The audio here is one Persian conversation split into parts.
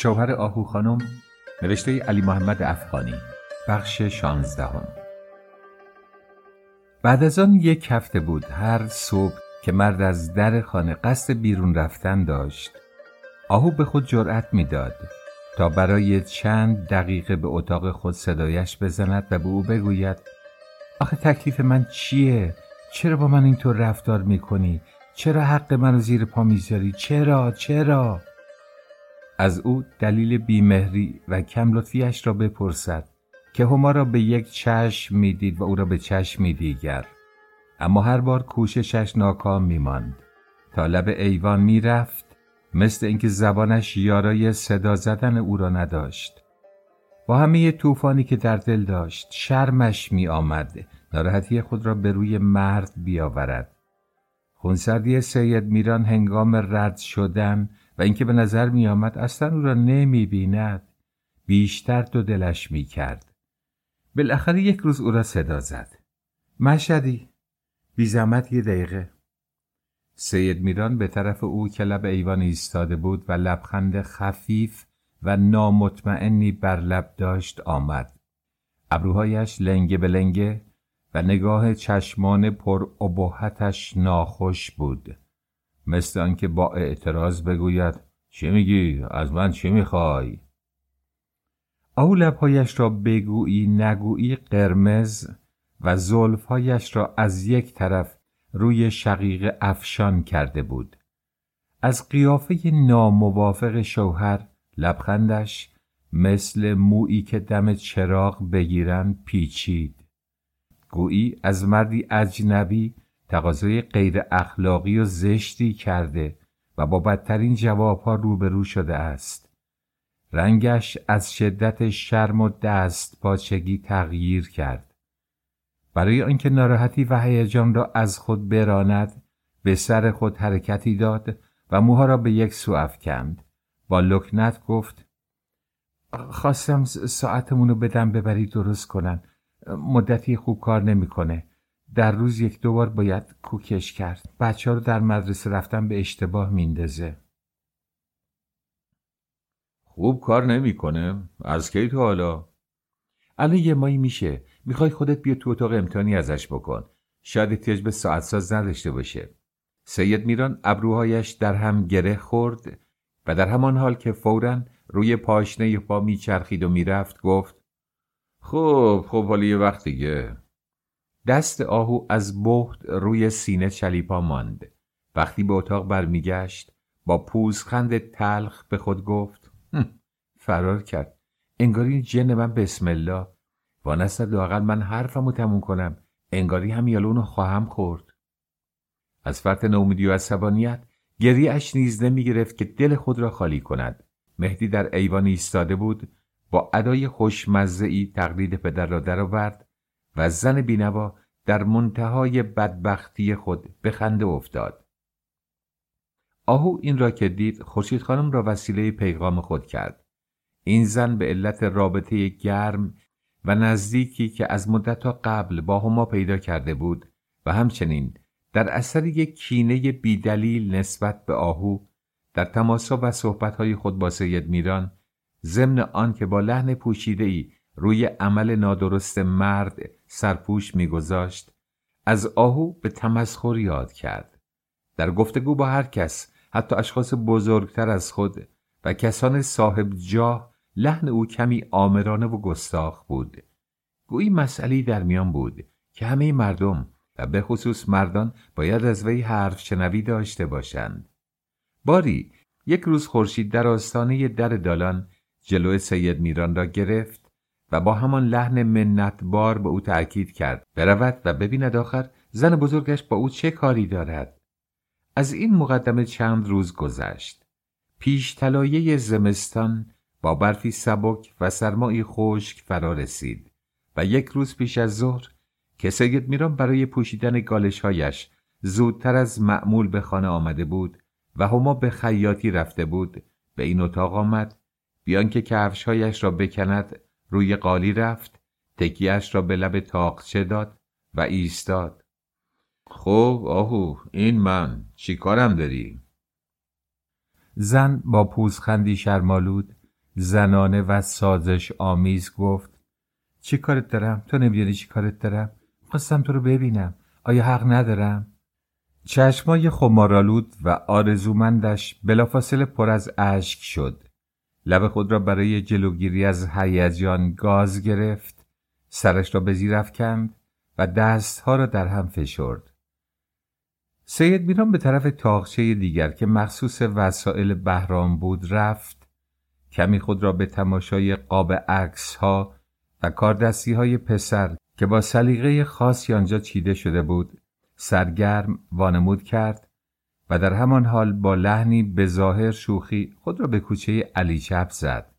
شوهر آهو خانم نوشته علی محمد افغانی بخش شانزدهم بعد از آن یک هفته بود هر صبح که مرد از در خانه قصد بیرون رفتن داشت آهو به خود جرأت می‌داد تا برای چند دقیقه به اتاق خود صدایش بزند و به او بگوید آخه تکلیف من چیه؟ چرا با من اینطور رفتار می‌کنی؟ چرا حق منو زیر پا می‌ذاری؟ چرا؟ چرا؟ از او دلیل بیمهری و کم لطفیش را بپرسد که هما را به یک چشم می‌دید و او را به چشمی دیگر. اما هر بار کوششش ناکام میماند. تا لب ایوان می‌رفت مثل اینکه زبانش یارای صدا زدن او را نداشت. با همه طوفانی که در دل داشت شرمش می آمد ناراحتی خود را به روی مرد بیاورد. خونسردی سید میران هنگام رد شدن و اینکه به نظر می آمد اصلا او را نمی بیند بیشتر دو دلش می کرد بالاخره یک روز او را صدا زد. مشدی بی زحمت یه دقیقه. سید میران به طرف او که لب ایوان ایستاده بود و لبخند خفیف و نامطمئنی بر لب داشت آمد. ابروهایش لنگه به لنگه و نگاه چشمان پر ابهتش ناخوش بود. مثل آنکه با اعتراض بگوید چی میگی؟ از من چی می‌خوای؟ او لبهایش را بگویی نگویی قرمز و زلفهایش را از یک طرف روی شقیق افشان کرده بود. از قیافه ناموافق شوهر لبخندش مثل مویی که دم چراغ بگیرن پیچید. گویی از مردی اجنبی تقاضای غیر اخلاقی و زشتی کرده و با بدترین جوابها روبرو شده است. رنگش از شدت شرم و دست پاچگی تغییر کرد. برای آنکه ناراحتی و هیجان را از خود براند به سر خود حرکتی داد و موها را به یک سو افکند. با لکنت گفت خواستم ساعتمونو بدم ببری درست کنن. مدتی خوب کار نمی‌کنه. در روز یک دو بار باید کوکش کرد. بچه ها رو در مدرسه رفتن به اشتباه میندازه. خوب کار نمی‌کنه. از کی تو حالا؟ الان یه مایی میشه. می‌خوای خودت بیا تو اتاق امتحانی ازش بکن. شاید احتیاج به ساعت ساز نداشته باشه. سید میران ابروهایش در هم گره خورد و در همان حال که فورا روی پاشنه پا میچرخید و می‌رفت گفت خب خب حالا یه وقت دیگه. دست آهو از بهت روی سینه چلیپا ماند. وقتی به اتاق برمیگشت با پوزخند تلخ به خود گفت فرار کرد. انگاری جن من بسم الله. وانست لاقل من حرفمو تموم کنم. انگاری هم یالونو خواهم خورد. از فرط نومیدی و عصبانیت گریهاش نیز نمی گرفت که دل خود را خالی کند. مهدی در ایوان ایستاده بود با ادای خوشمزه ای تقلید پدر را درآورد و زن بینوا در منتهای بدبختی خود به خنده افتاد. آهو این را که دید خورشید خانم را وسیله پیغام خود کرد. این زن به علت رابطه گرم و نزدیکی که از مدتها قبل با هما پیدا کرده بود و همچنین در اثر یک کینه بیدلیل نسبت به آهو در تماسا و صحبتهای خود با سید میران ضمن آن که با لحن پوشیده ای روی عمل نادرست مرد سرپوش میگذاشت از آهو به تمسخر یاد کرد. در گفتگو با هر کس حتی اشخاص بزرگتر از خود و کسان صاحب جاه لحن او کمی آمرانه و گستاخ بود. گویی مسئله در میان بود که همه مردم و به خصوص مردان باید از وی حرف شنوی داشته باشند. باری یک روز خورشید در آستانه در دالان جلو سید میران را گرفت و با همان لحن منتبار به او تأکید کرد. برود و ببیند آخر زن بزرگش با او چه کاری دارد. از این مقدمه چند روز گذشت. پیش طلایه زمستان با برفی سبک و سرمایی خشک فرا رسید و یک روز پیش از ظهر که سید میران برای پوشیدن گالشهایش زودتر از معمول به خانه آمده بود و هما به خیاطی رفته بود به این اتاق آمد بیان که کفشهایش را بکند روی قالی رفت تکیهش را به لب تاقچه داد و ایستاد خب آهو این من چی کارم داری؟ زن با پوزخندی شرمالود زنانه و سازش آمیز گفت چی کارت دارم؟ تو نمی‌دونی چی کارت دارم؟ خواستم تو رو ببینم آیا حق ندارم؟ چشمای خمارالود و آرزومندش بلافاصله پر از اشک شد لب خود را برای جلوگیری از هیجان گاز گرفت سرش را به زیر افکند و دستها را در هم فشرد. سید میران به طرف تاقچه دیگر که مخصوص وسایل بهرام بود رفت کمی خود را به تماشای قاب عکس ها و کاردستی های پسر که با سلیقه خاصی آنجا چیده شده بود سرگرم وانمود کرد و در همان حال با لحنی به ظاهر شوخی خود را به کوچه علی چپ زد.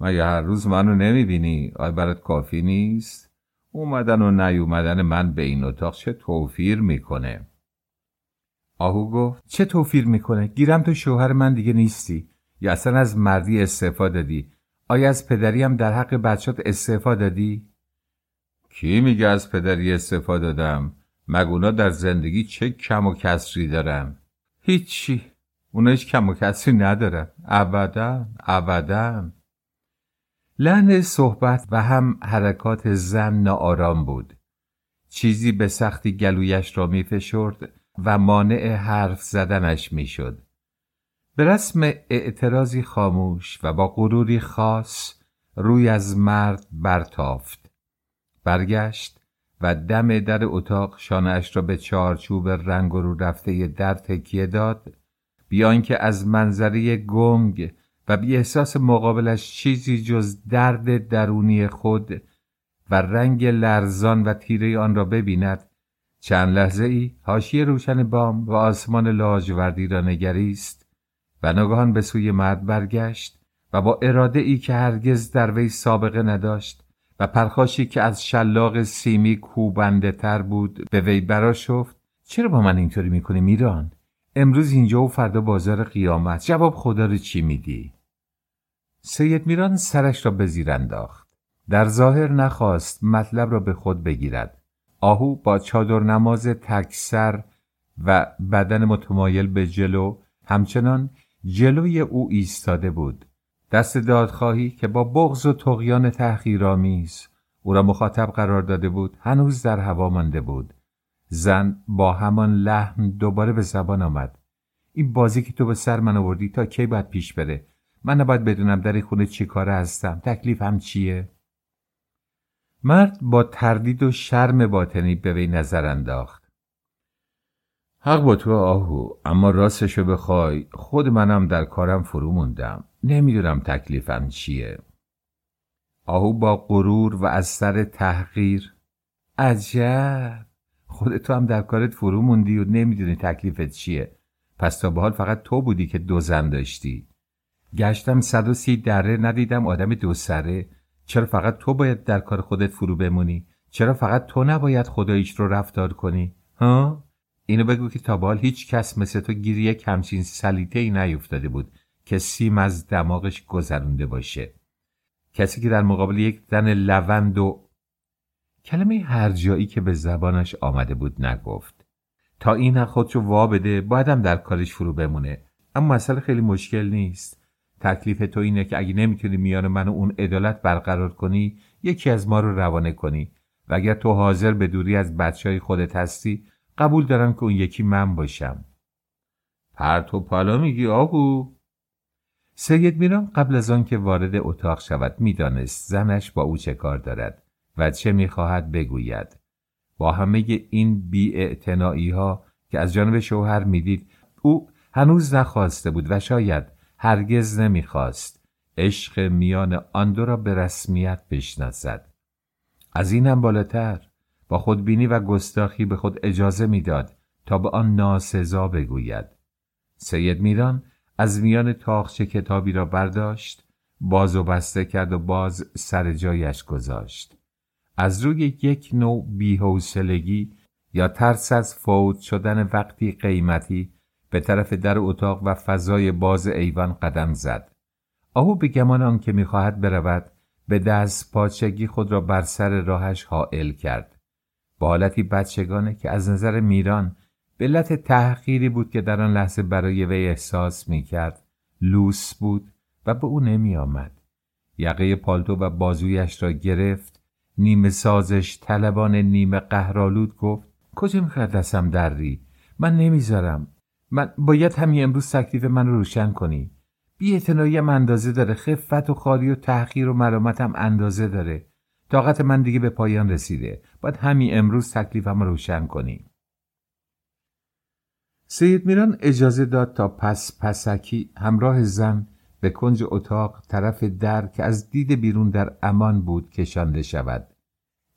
مگه هر روز منو نمی‌بینی؟ آیا برات کافی نیست؟ اومدن و نیومدن من به این اتاق چه توفیر می‌کنه؟ آهو گفت چه توفیر می‌کنه؟ گیرم تو شوهر من دیگه نیستی. یا اصلا از مردی استعفا دادی؟ آیا از پدری هم در حق بچات استعفا دادی؟ کی میگه از پدری استعفا دادم؟ مگونا در زندگی چه کم و کسری دارم هیچی. اونا هیچ کم و کسری ندارن. ابدا ابدا. لحن صحبت و هم حرکات زن ناآرام بود. چیزی به سختی گلویش را میفشرد و مانع حرف زدنش می‌شد. به رسم اعتراضی خاموش و با غروری خاص روی از مرد برتافت. برگشت و دم در اتاق شانهاش را به چارچوب رنگ رو رفته در تکیه داد بیان که از منظره گنگ و بی احساس مقابلش چیزی جز درد درونی خود و رنگ لرزان و تیره آن را ببیند. چند لحظه ای حاشیه روشن بام و آسمان لاجوردی را نگریست و ناگهان به سوی مرد برگشت و با اراده ای که هرگز در وی سابقه نداشت و پرخاشی که از شلاق سیمی کوبنده تر بود به وی برا شفت چرا با من اینطوری می‌کنی میران؟ امروز اینجا و فردا بازار قیامت جواب خدا رو چی میدی؟ سید میران سرش را به زیر انداخت در ظاهر نخواست مطلب را به خود بگیرد آهو با چادر نماز تکسر و بدن متمایل به جلو همچنان جلوی او ایستاده بود دست دادخواهی که با بغض و تقیان تحقیرآمیز او را مخاطب قرار داده بود هنوز در هوا مانده بود. زن با همان لحن دوباره به زبان آمد. این بازی که تو به سر من آوردی تا کی باید پیش بره؟ من نباید بدونم در این خونه چی کاره هستم. تکلیفم چیه؟ مرد با تردید و شرم باطنی به وی نظر انداخت. حق با تو آهو اما راستشو بخوای. خود منم در کارم فرو موندم. نمی‌دونم تکلیفم چیه. آهو با غرور و از سر تحقیر عجب! خودتو هم در کارت فرو موندی و نمی‌دونی تکلیفت چیه. پس تا به حال فقط تو بودی که دو زن داشتی. گشتم صد و سی دره ندیدم آدم دو سره. چرا فقط تو باید در کار خودت فرو بمونی؟ چرا فقط تو نباید خداییش رو رفتار کنی؟ ها؟ اینو بگو که تا بال هیچ کس مثل تو گیری یک سلیته ای نیفتاده بود. که سیم از دماغش گذرونده باشه. کسی که در مقابل یک زن لوند و کلمه هر جایی که به زبانش آمده بود نگفت. تا این خودشو وا بده بایدم در کارش فرو بمونه. اما مسئله خیلی مشکل نیست. تکلیف تو اینه که اگه نمی‌تونی میان من و اون عدالت برقرار کنی یکی از ما رو روانه کنی. و اگر تو حاضر به دوری از بچه های خودت هستی قبول دارم که اون یکی من باشم. پرت و پالا میگی آهو سید میران قبل از آن که وارد اتاق شود می‌دانست زنش با او چه کار دارد و چه می‌خواهد بگوید. با همه این بی ها که از جانب شوهر می‌دید او هنوز نخواسته بود و شاید هرگز نمی‌خواست عشق میان آن دو را به رسمیت بشناسد. از اینم بالاتر با خودبینی و گستاخی به خود اجازه می‌داد تا به آن ناسزا بگوید. سید میران از میان تاخچه کتابی را برداشت باز و بسته کرد و باز سر جایش گذاشت. از روی یک نوع بیحوصلگی یا ترس از فوت شدن وقتی قیمتی به طرف در اتاق و فضای باز ایوان قدم زد. آهو به گمان آنکه می‌خواهد برود به دست پاچگی خود را بر سر راهش حائل کرد. با حالتی بچگانه که از نظر میران به علت تحقیری بود که در آن لحظه برای وی احساس می‌کرد. لوس بود و به او نمی آمد. یقه پالتو و بازویش را گرفت. نیمه سازش طلبان نیمه قهرالود گفت کجا می‌خواد دستم دری؟ من نمی‌ذارم. من باید همین امروز تکلیف من رو روشن کنی. بی هم اندازه داره. خفت و خالی و تحقیر و هم اندازه داره. طاقت من دیگه به پایان رسیده. باید همین امروز تکلیفم رو روشن کنی. سید میران اجازه داد تا پس پسکی همراه زن به کنج اتاق طرف در که از دید بیرون در امان بود کشانده شود.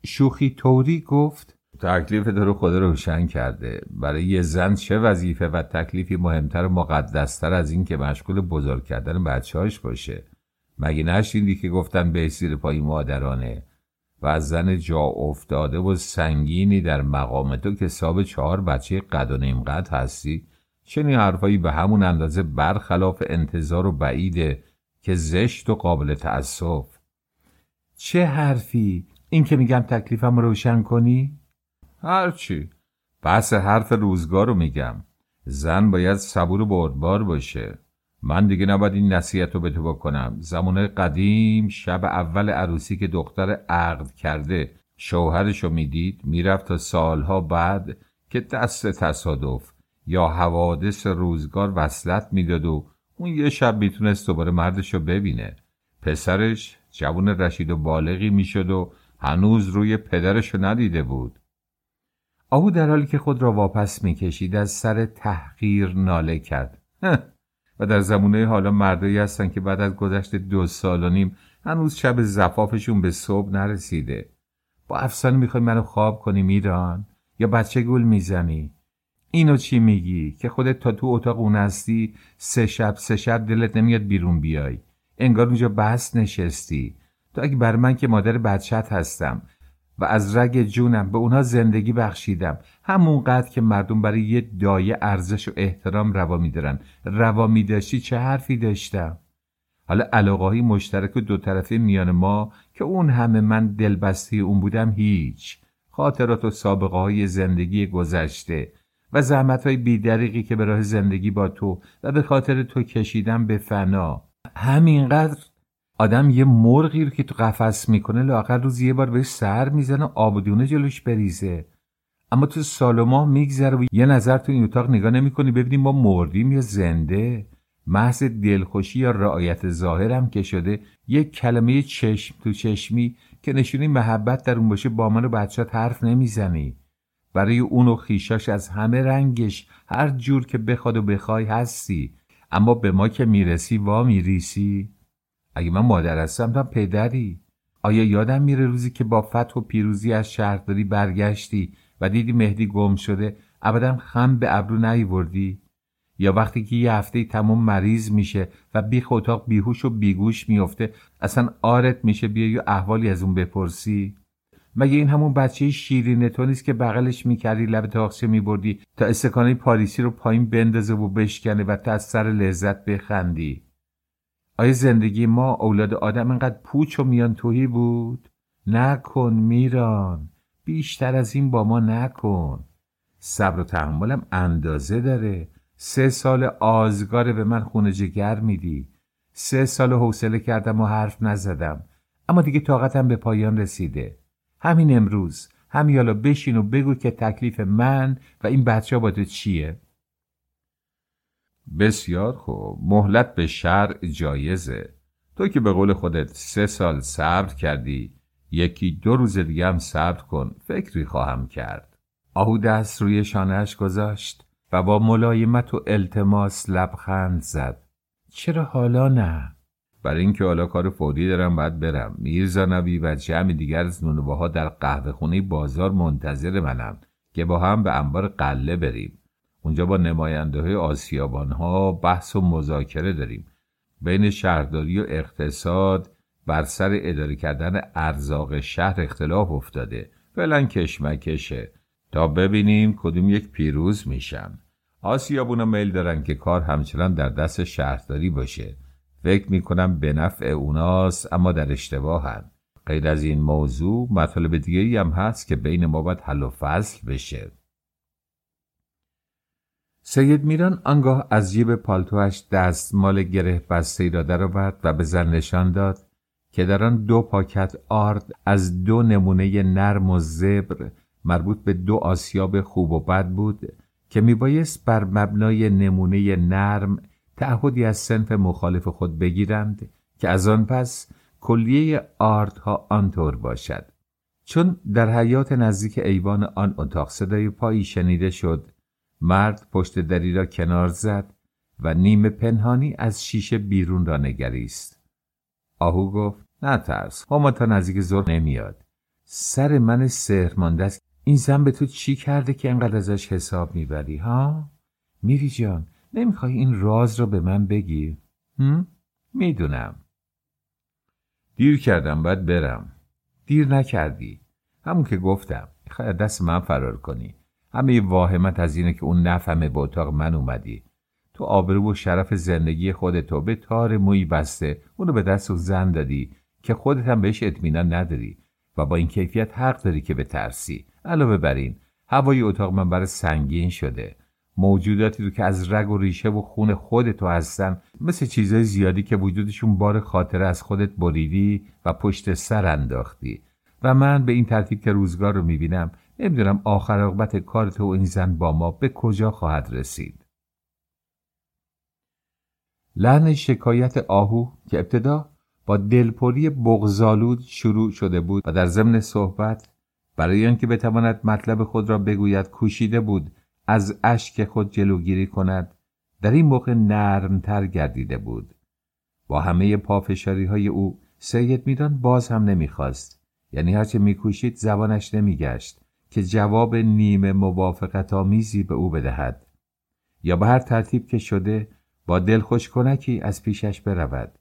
شوخی طوری گفت تکلیف تو رو خدا روشن کرده. برای یه زن چه وظیفه و تکلیفی مهمتر و مقدستر از این که مشغول بزرگ کردن بچهاش باشه؟ مگه نشیدی که گفتن به سیر پای مادرانه؟ و زن جا افتاده و سنگینی در مقام تو که حساب چهار بچه قد و نیم قد هستی. چنین حرفایی به همون اندازه برخلاف انتظار و بعیده که زشت و قابل تأسف. چه حرفی؟ این که میگم تکلیفم روشن کنی؟ هرچی. بحث حرف روزگار رو میگم. زن باید صبور و بردبار باشه. من دیگه نباید این نصیحت رو به تو بکنم. زمان قدیم شب اول عروسی که دختر عقد کرده شوهرش رو می‌دید می‌رفت تا سالها بعد که دست تصادف یا حوادث روزگار وصلت می‌داد و اون یه شب می‌تونست دوباره مردش رو ببینه. پسرش جوون رشید و بالغی می‌شد و هنوز روی پدرش رو ندیده بود. آهو در حالی که خود را واپس می‌کشید از سر تحقیر ناله کرد. در زمونه حالا مردایی هستن که بعد از گذشت دو سال و نیم هنوز شب زفافشون به صبح نرسیده. با افسانه می‌خوای منو خواب کنی میران؟ یا بچه گل می‌زنی؟ اینو چی میگی؟ که خودت تا تو اتاق اون هستی سه شب سه شب دلت نمیاد بیرون بیای. انگار اونجا بس نشستی. تو اگه بر من که مادر بچت هستم و از رگ جونم به اونها زندگی بخشیدم. همونقدر که مردم برای یه دایه ارزش و احترام روا میدارن. روا میداشتی چه حرفی داشتم؟ حالا علاقه مشترک و دو طرفه میان ما که اون همه من دلبسته اون بودم هیچ. خاطرات و سابقه های زندگی گذشته و زحمت های بیدریقی که به راه زندگی با تو و به خاطر تو کشیدم به فنا. همینقدر آدم یه مرغی رو که تو قفس می‌کنه لاقل روز یه بار بهش سر می‌زنه آبودونه جلوش بریزه. اما تو سال و ماه میگذره و یه نظر تو این اتاق نگاه نمی‌کنی ببینیم ما مردیم یا زنده. محض دلخوشی یا رعایت ظاهرم که شده یک کلمه چشم تو چشمی که نشونی محبت در اون باشه با من و بچهات حرف نمی‌زنی. برای اون و خیشاش از همه رنگش هر جور که بخواد و بخوای هستی. اما به ما که می‌رسی وا میریسی. اگه من مادر هستم تو پدری. آیا یادم میره روزی که با فتح و پیروزی از شهرداری برگشتی و دیدی مهدی گم شده؟ ابدا خم به ابرو نیوردی؟ یا وقتی که یه هفته تمام مریض میشه و بیخ اتاق بیهوش و بیگوش میفته اصلا آرت میشه بیا و احوالی از اون بپرسی؟ مگه این همون بچه شیرین تو نیست که بغلش می‌کردی لب تاقچه میبردی تا استکانه پاریسی رو پایین بندازه و بشکنه و تا از سر لذت بخندی؟ آیا زندگی ما اولاد آدم انقدر پوچ و میان توهی بود؟ نکن میران بیشتر از این با ما نکن. صبر و تحملم اندازه داره. سه سال آزگاره به من خونه جگر میدی. سه سال حوصله کردم و حرف نزدم. اما دیگه طاقتم به پایان رسیده. همین امروز همین بشین و بگو که تکلیف من و این بچه با تو چیه؟ بسیار خوب. مهلت به شرع جایزه. تو که به قول خودت سه سال صبر کردی یکی دو روز دیگه هم صبر کن. فکری خواهم کرد. آهو دست روی شانهش گذاشت و با ملایمت و التماس لبخند زد. چرا حالا نه؟ برای اینکه حالا کار فوری دارم باید برم. میرزا نبی و جمع دیگر از در قهوه خونه بازار منتظر منم که با هم به انبار قله بریم. اونجا با نماینده های آسیابان ها بحث و مذاکره داریم. بین شهرداری و اقتصاد بر سر اداره کردن ارزاق شهر اختلاف افتاده. فعلا کشمکشه. تا ببینیم کدوم یک پیروز میشن. آسیابونا میل دارن که کار همچنان در دست شهرداری باشه. فکر می‌کنم به نفع اوناست اما در اشتباهن. غیر از این موضوع مطالب دیگه هم هست که بین ما باید حل و فصل بشه. سید میران آنگاه از جیب پالتوش دستمال گره بسته را درآورد و به زن نشان داد که در آن دو پاکت آرد از دو نمونه نرم و زبر مربوط به دو آسیاب خوب و بد بود که میبایست بر مبنای نمونه نرم تعهدی از سنف مخالف خود بگیرند که از آن پس کلیه آردها آنطور باشد. چون در حیات نزدیک ایوان آن اتاق صدای پایی شنیده شد مرد پشت دری را کنار زد و نیمه پنهانی از شیشه بیرون را نگریست. آهو گفت نه ترس هما تا نزدیک زور نمیاد. سر من سهر است. این زن به تو چی کرده که انقدر ازش حساب می‌بری ها؟ میری جان نمی‌خوای این راز را به من بگی؟ هم؟ می‌دونم. دیر کردم باید برم. دیر نکردی. همون که گفتم خیلی دست من فرار کنی. همه واهمت از اینه که اون نفهمه به اتاق من اومدی. تو آبرو و شرف زندگی خودتو به تار موی بسته اونو به دست و زن دادی که خودت هم بهش اطمینان نداری و با این کیفیت حق داری که به ترسی علاوه بر این هوای اتاق من برای سنگین شده. موجوداتی رو که از رگ و ریشه و خون خودتو هستن مثل چیزای زیادی که وجودشون بار خاطره از خودت بریدی و پشت سر انداختی. و من به این ترتیب که روزگار رو می‌بینم نمی‌دونم آخر عاقبت کار تو این زن با ما به کجا خواهد رسید. لحن شکایت آهو که ابتدا با دلپری بغزالود شروع شده بود و در ضمن صحبت برای آنکه بتواند مطلب خود را بگوید کوشیده بود از اشک خود جلوگیری کند در این موقع نرمتر گردیده بود. با همه پافشاری های او سید میدان باز هم نمی‌خواست یعنی هرچه میکوشید زبانش نمیگشت. که جواب نیمه موافقت آمیزی به او بدهد. یا به هر ترتیب که شده با دلخوش کنکی از پیشش برود.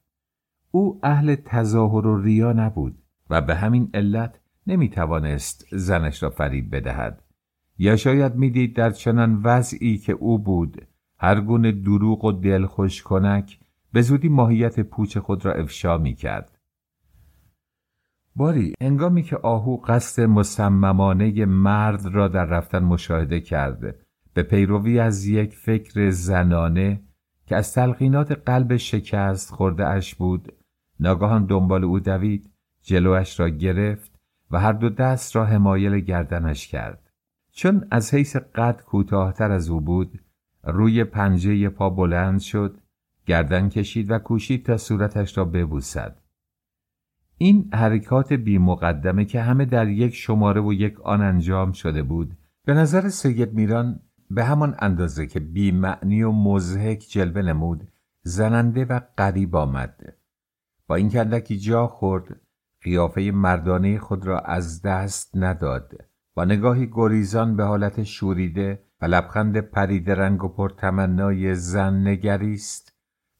او اهل تظاهر و ریا نبود و به همین علت نمی توانست زنش را فریب بدهد. یا شاید می‌دید در چنان وضعی که او بود هر گونه دروغ و دلخوش کنک به زودی ماهیت پوچ خود را افشا می کرد. باری انگامی که آهو قصد مصممانه مرد را در رفتن مشاهده کرده. به پیروی از یک فکر زنانه که از تلقینات قلب شکست خورده اش بود ناگاهان دنبال او دوید جلوش را گرفت و هر دو دست را حمایل گردنش کرد. چون از حیث قد کوتاهتر از او بود روی پنجه پا بلند شد گردن کشید و کوشید تا صورتش را ببوسد. این حرکات بی مقدمه که همه در یک شماره و یک آن انجام شده بود به نظر سید میران به همان اندازه که بی معنی و مزهک جلوه نمود زننده و قریب آمد. با این کندکی جا خورد قیافه مردانه خود را از دست نداد. با نگاهی گریزان به حالت شوریده و لبخند پریده رنگ و پرتمنای زن نگریست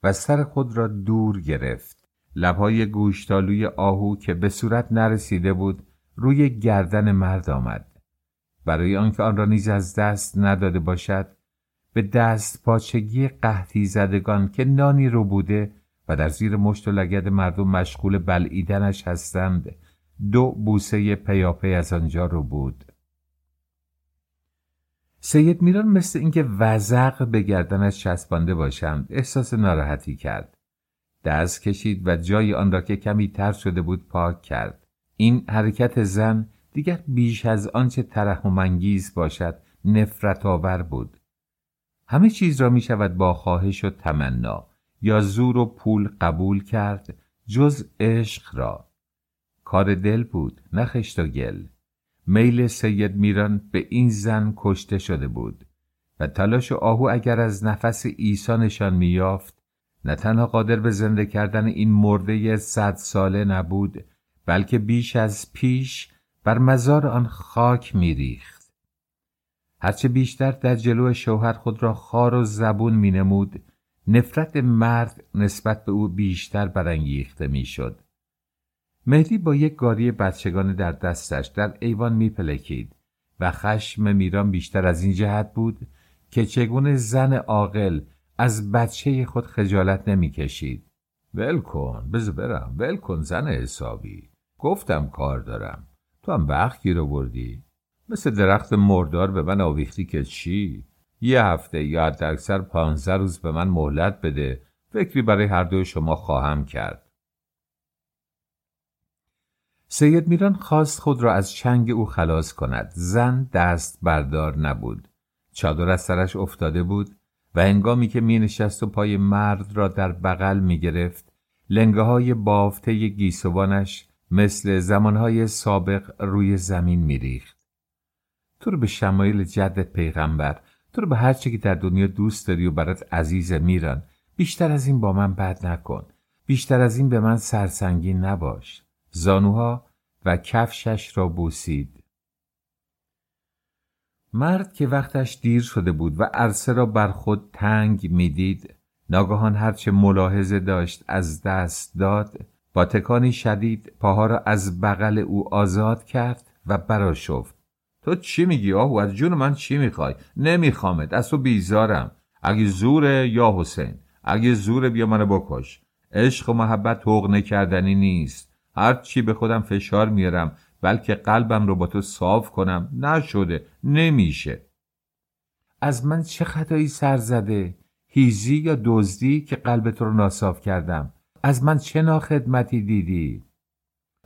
و سر خود را دور گرفت. لبهای گوشتالوی آهو که به صورت نرسیده بود روی گردن مرد آمد. برای آنکه آن را نیز از دست نداده باشد به دست پاچگی قحطی زدگان که نانی رو بوده و در زیر مشت و لگد مردم مشغول بلعیدنش هستند دو بوسه پیاپی از آنجا رو بود. سید میران مثل اینکه وزق به گردنش چسبانده باشند احساس ناراحتی کرد. دست کشید و جای آن را که کمی تر شده بود پاک کرد. این حرکت زن دیگر بیش از آنچه ترحمانگیز باشد نفرت آور بود. همه چیز را می شود با خواهش و تمنا یا زور و پول قبول کرد جز عشق را. کار دل بود نه خشت و گل. میل سید میران به این زن کشته شده بود و تلاش آهو اگر از نفس عیسی نشان میافت نه تنها قادر به زنده کردن این مرده صد ساله نبود بلکه بیش از پیش بر مزار آن خاک میریخت. هرچه بیشتر در جلو شوهر خود را خار و زبون مینمود نفرت مرد نسبت به او بیشتر برانگیخته می‌شد. مهدی با یک گاری بچگانه در دستش در ایوان میپلکید و خشم میران بیشتر از این جهت بود که چگونه زن عاقل از بچه خود خجالت نمی‌کشید. ول کن بذار برم. ول کن زن حسابی. گفتم کار دارم. تو هم وقت گیر بردی مثل درخت مردار به من آویختی که چی؟ یه هفته یا اکثر پانزده روز به من مهلت بده. فکری برای هر دوی شما خواهم کرد. سید میران خواست خود را از چنگ او خلاص کند. زن دست بردار نبود. چادر از سرش افتاده بود. و هنگامی که می نشست و پای مرد را در بغل می گرفت لنگه های بافته گیسوانش مثل زمانهای سابق روی زمین می ریخت. تو رو به شمایل جدت پیغمبر تو رو به هر که در دنیا دوست داری و برات عزیز میرن بیشتر از این با من بد نکن. بیشتر از این به من سرسنگین نباش. زانوها و کفشش را بوسید. مرد که وقتش دیر شده بود و عرصه را بر خود تنگ می‌دید ناگهان هرچه ملاحظه داشت از دست داد با تکانی شدید پاها را از بغل او آزاد کرد و براشفت. تو چی میگی آهو؟ از جون من چی می‌خوای؟ نمیخوامت از تو بیزارم. اگه زوره یا حسین. اگه زوره بیا منو بکش. عشق و محبت توق نکردنی نیست. هر چی به خودم فشار میارم بلکه قلبم رو با تو صاف کنم. نشده. نمیشه. از من چه خطایی سر زده؟ هیزی یا دزدی که قلب تو رو ناصاف کردم؟ از من چه ناخدمتی دیدی؟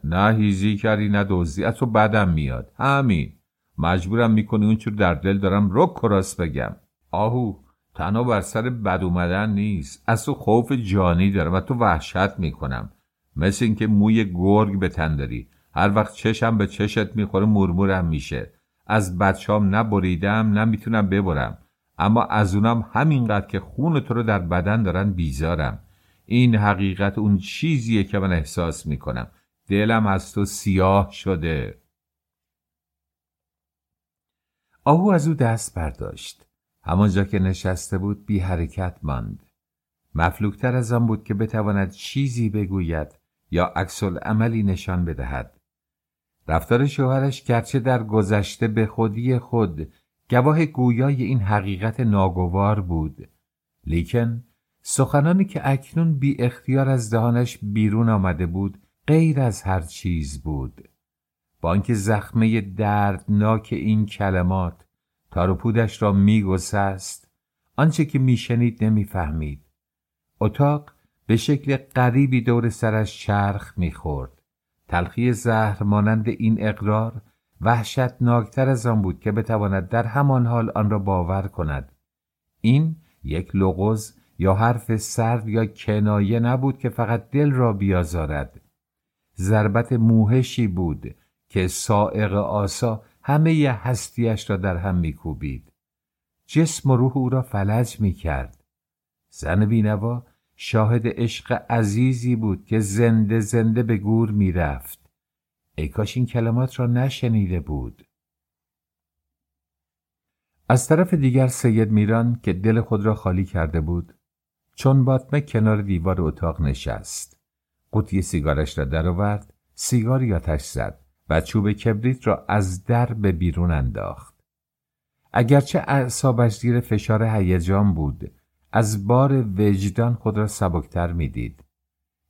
نه هیزی کردی نه دزدی. از تو بدم میاد. همین. مجبورم می‌کنی اون چور در دل دارم. رو کراس بگم. آهو تنها بر سر بد اومدن نیست. از تو خوف جانی دارم و تو وحشت می‌کنم. مثل اینکه موی گرگ به تن داری. هر وقت چشم به چشت می‌خوره مرمورم میشه. از بچام نبریدم نمی‌تونم ببرم. اما از اونم همینقدر که خون تو رو در بدن دارن بیزارم. این حقیقت اون چیزیه که من احساس می‌کنم. دلم از تو سیاه شده. آهو از او دست برداشت. همانجا که نشسته بود بی حرکت ماند. مفلوکتر از آن بود که بتواند چیزی بگوید یا عکس عملی نشان بدهد. رفتار شوهرش گرچه در گذشته به خودی خود گواه گویای این حقیقت ناگوار بود. لیکن سخنانی که اکنون بی اختیار از دهانش بیرون آمده بود غیر از هر چیز بود. با آنکه زخمه دردناک این کلمات تار پودش را میگسست آنچه که میشنید نمی‌فهمید. اتاق به شکل غریبی دور سرش چرخ می‌خورد. تلخی زهر مانند این اقرار وحشتناکتر از آن بود که بتواند در همان حال آن را باور کند. این یک لغز یا حرف سرد یا کنایه نبود که فقط دل را بیازارد. ضربت موهشی بود که سائق آسا همه ی هستیش را در هم میکوبید. جسم و روح او را فلج می‌کرد. زن بینوا شاهد عشق عزیزی بود که زنده زنده به گور می‌رفت. ای کاش این کلمات را نشنیده بود. از طرف دیگر سید میران که دل خود را خالی کرده بود چون باطمه کنار دیوار اتاق نشست. قوطی سیگارش را درآورد سیگاری آتش زد و چوب کبریت را از در به بیرون انداخت. اگرچه اعصابش زیر فشار هیجان بود از بار وجدان خود را سبکتر می‌دید.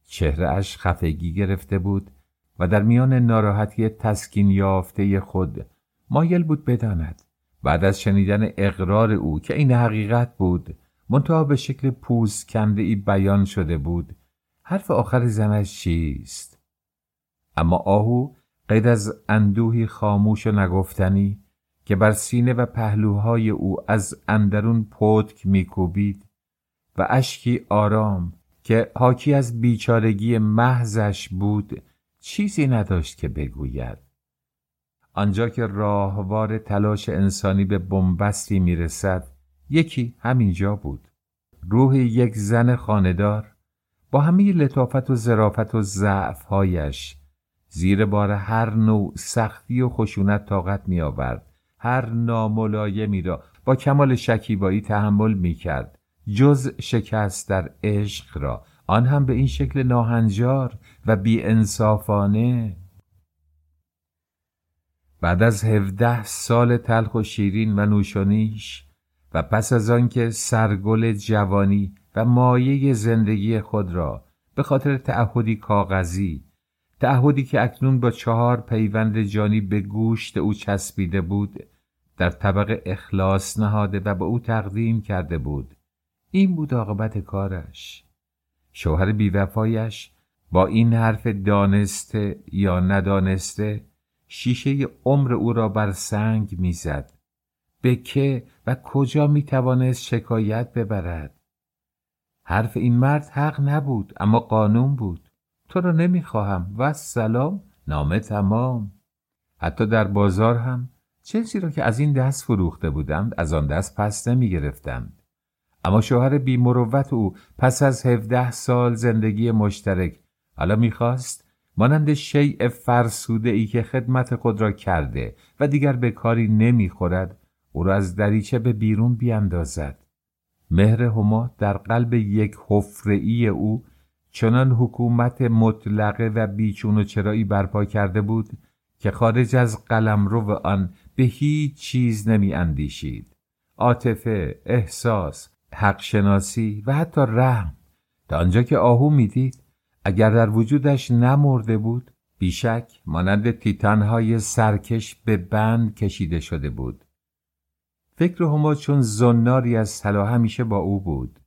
چهرهاش خفگی گرفته بود و در میان ناراحتی تسکین یافته خود مایل بود بداند. بعد از شنیدن اقرار او که این حقیقت بود منتها به شکل پوز کنده ای بیان شده بود حرف آخر زنش چیست؟ اما آهو غیر از اندوهی خاموش و نگفتنی که بر سینه و پهلوهای او از اندرون پتک میکوبید و اشکی آرام که حاکی از بیچارگی محضش بود چیزی نداشت که بگوید. آنجا که راهوار تلاش انسانی به بنبستی می‌رسد یکی همینجا بود. روح یک زن خاندار با همه لطافت و ظرافت و ضعفهایش زیر بار هر نوع سختی و خشونت طاقت می آورد هر ناملایمی را با کمال شکیبایی تحمل می کرد جز شکست در عشق را. آن هم به این شکل ناهنجار و بی انصافانه بعد از هفده سال تلخ و شیرین و نوشانیش و پس از آنکه سرگل جوانی و مایه زندگی خود را به خاطر تعهدی کاغذی تعهدی که اکنون با چهار پیوند جانی به گوشت او چسبیده بود در طبق اخلاص نهاده و به او تقدیم کرده بود. این بود عاقبت کارش. شوهر بیوفایش با این حرف دانسته یا ندانسته شیشه عمر او را بر سنگ می‌زد. به که و کجا می توانست شکایت ببرد؟ حرف این مرد حق نبود اما قانون بود. تو را نمی‌خواهم. و سلام نامه تمام. حتی در بازار هم چیزی را که از این دست فروخته بودند از آن دست پس نمی گرفتند. اما شوهر بیمروت او پس از هفده سال زندگی مشترک حالا می‌خواست مانند شیء فرسوده ای که خدمت خود را کرده و دیگر به کاری نمی‌خورد او را از دریچه به بیرون بیاندازد مهر هما در قلب یک حفره او چنان حکومت مطلقه و بیچون و چرایی برپا کرده بود که خارج از قلمرو آن به هیچ چیز نمی اندیشید. عاطفه، احساس، حق شناسی و حتی رحم. تا آنجا که آهو می‌دید اگر در وجودش نمرده بود بیشک مانند تیتانهای سرکش به بند کشیده شده بود. فکر هما چون زناری از طلا همیشه با او بود.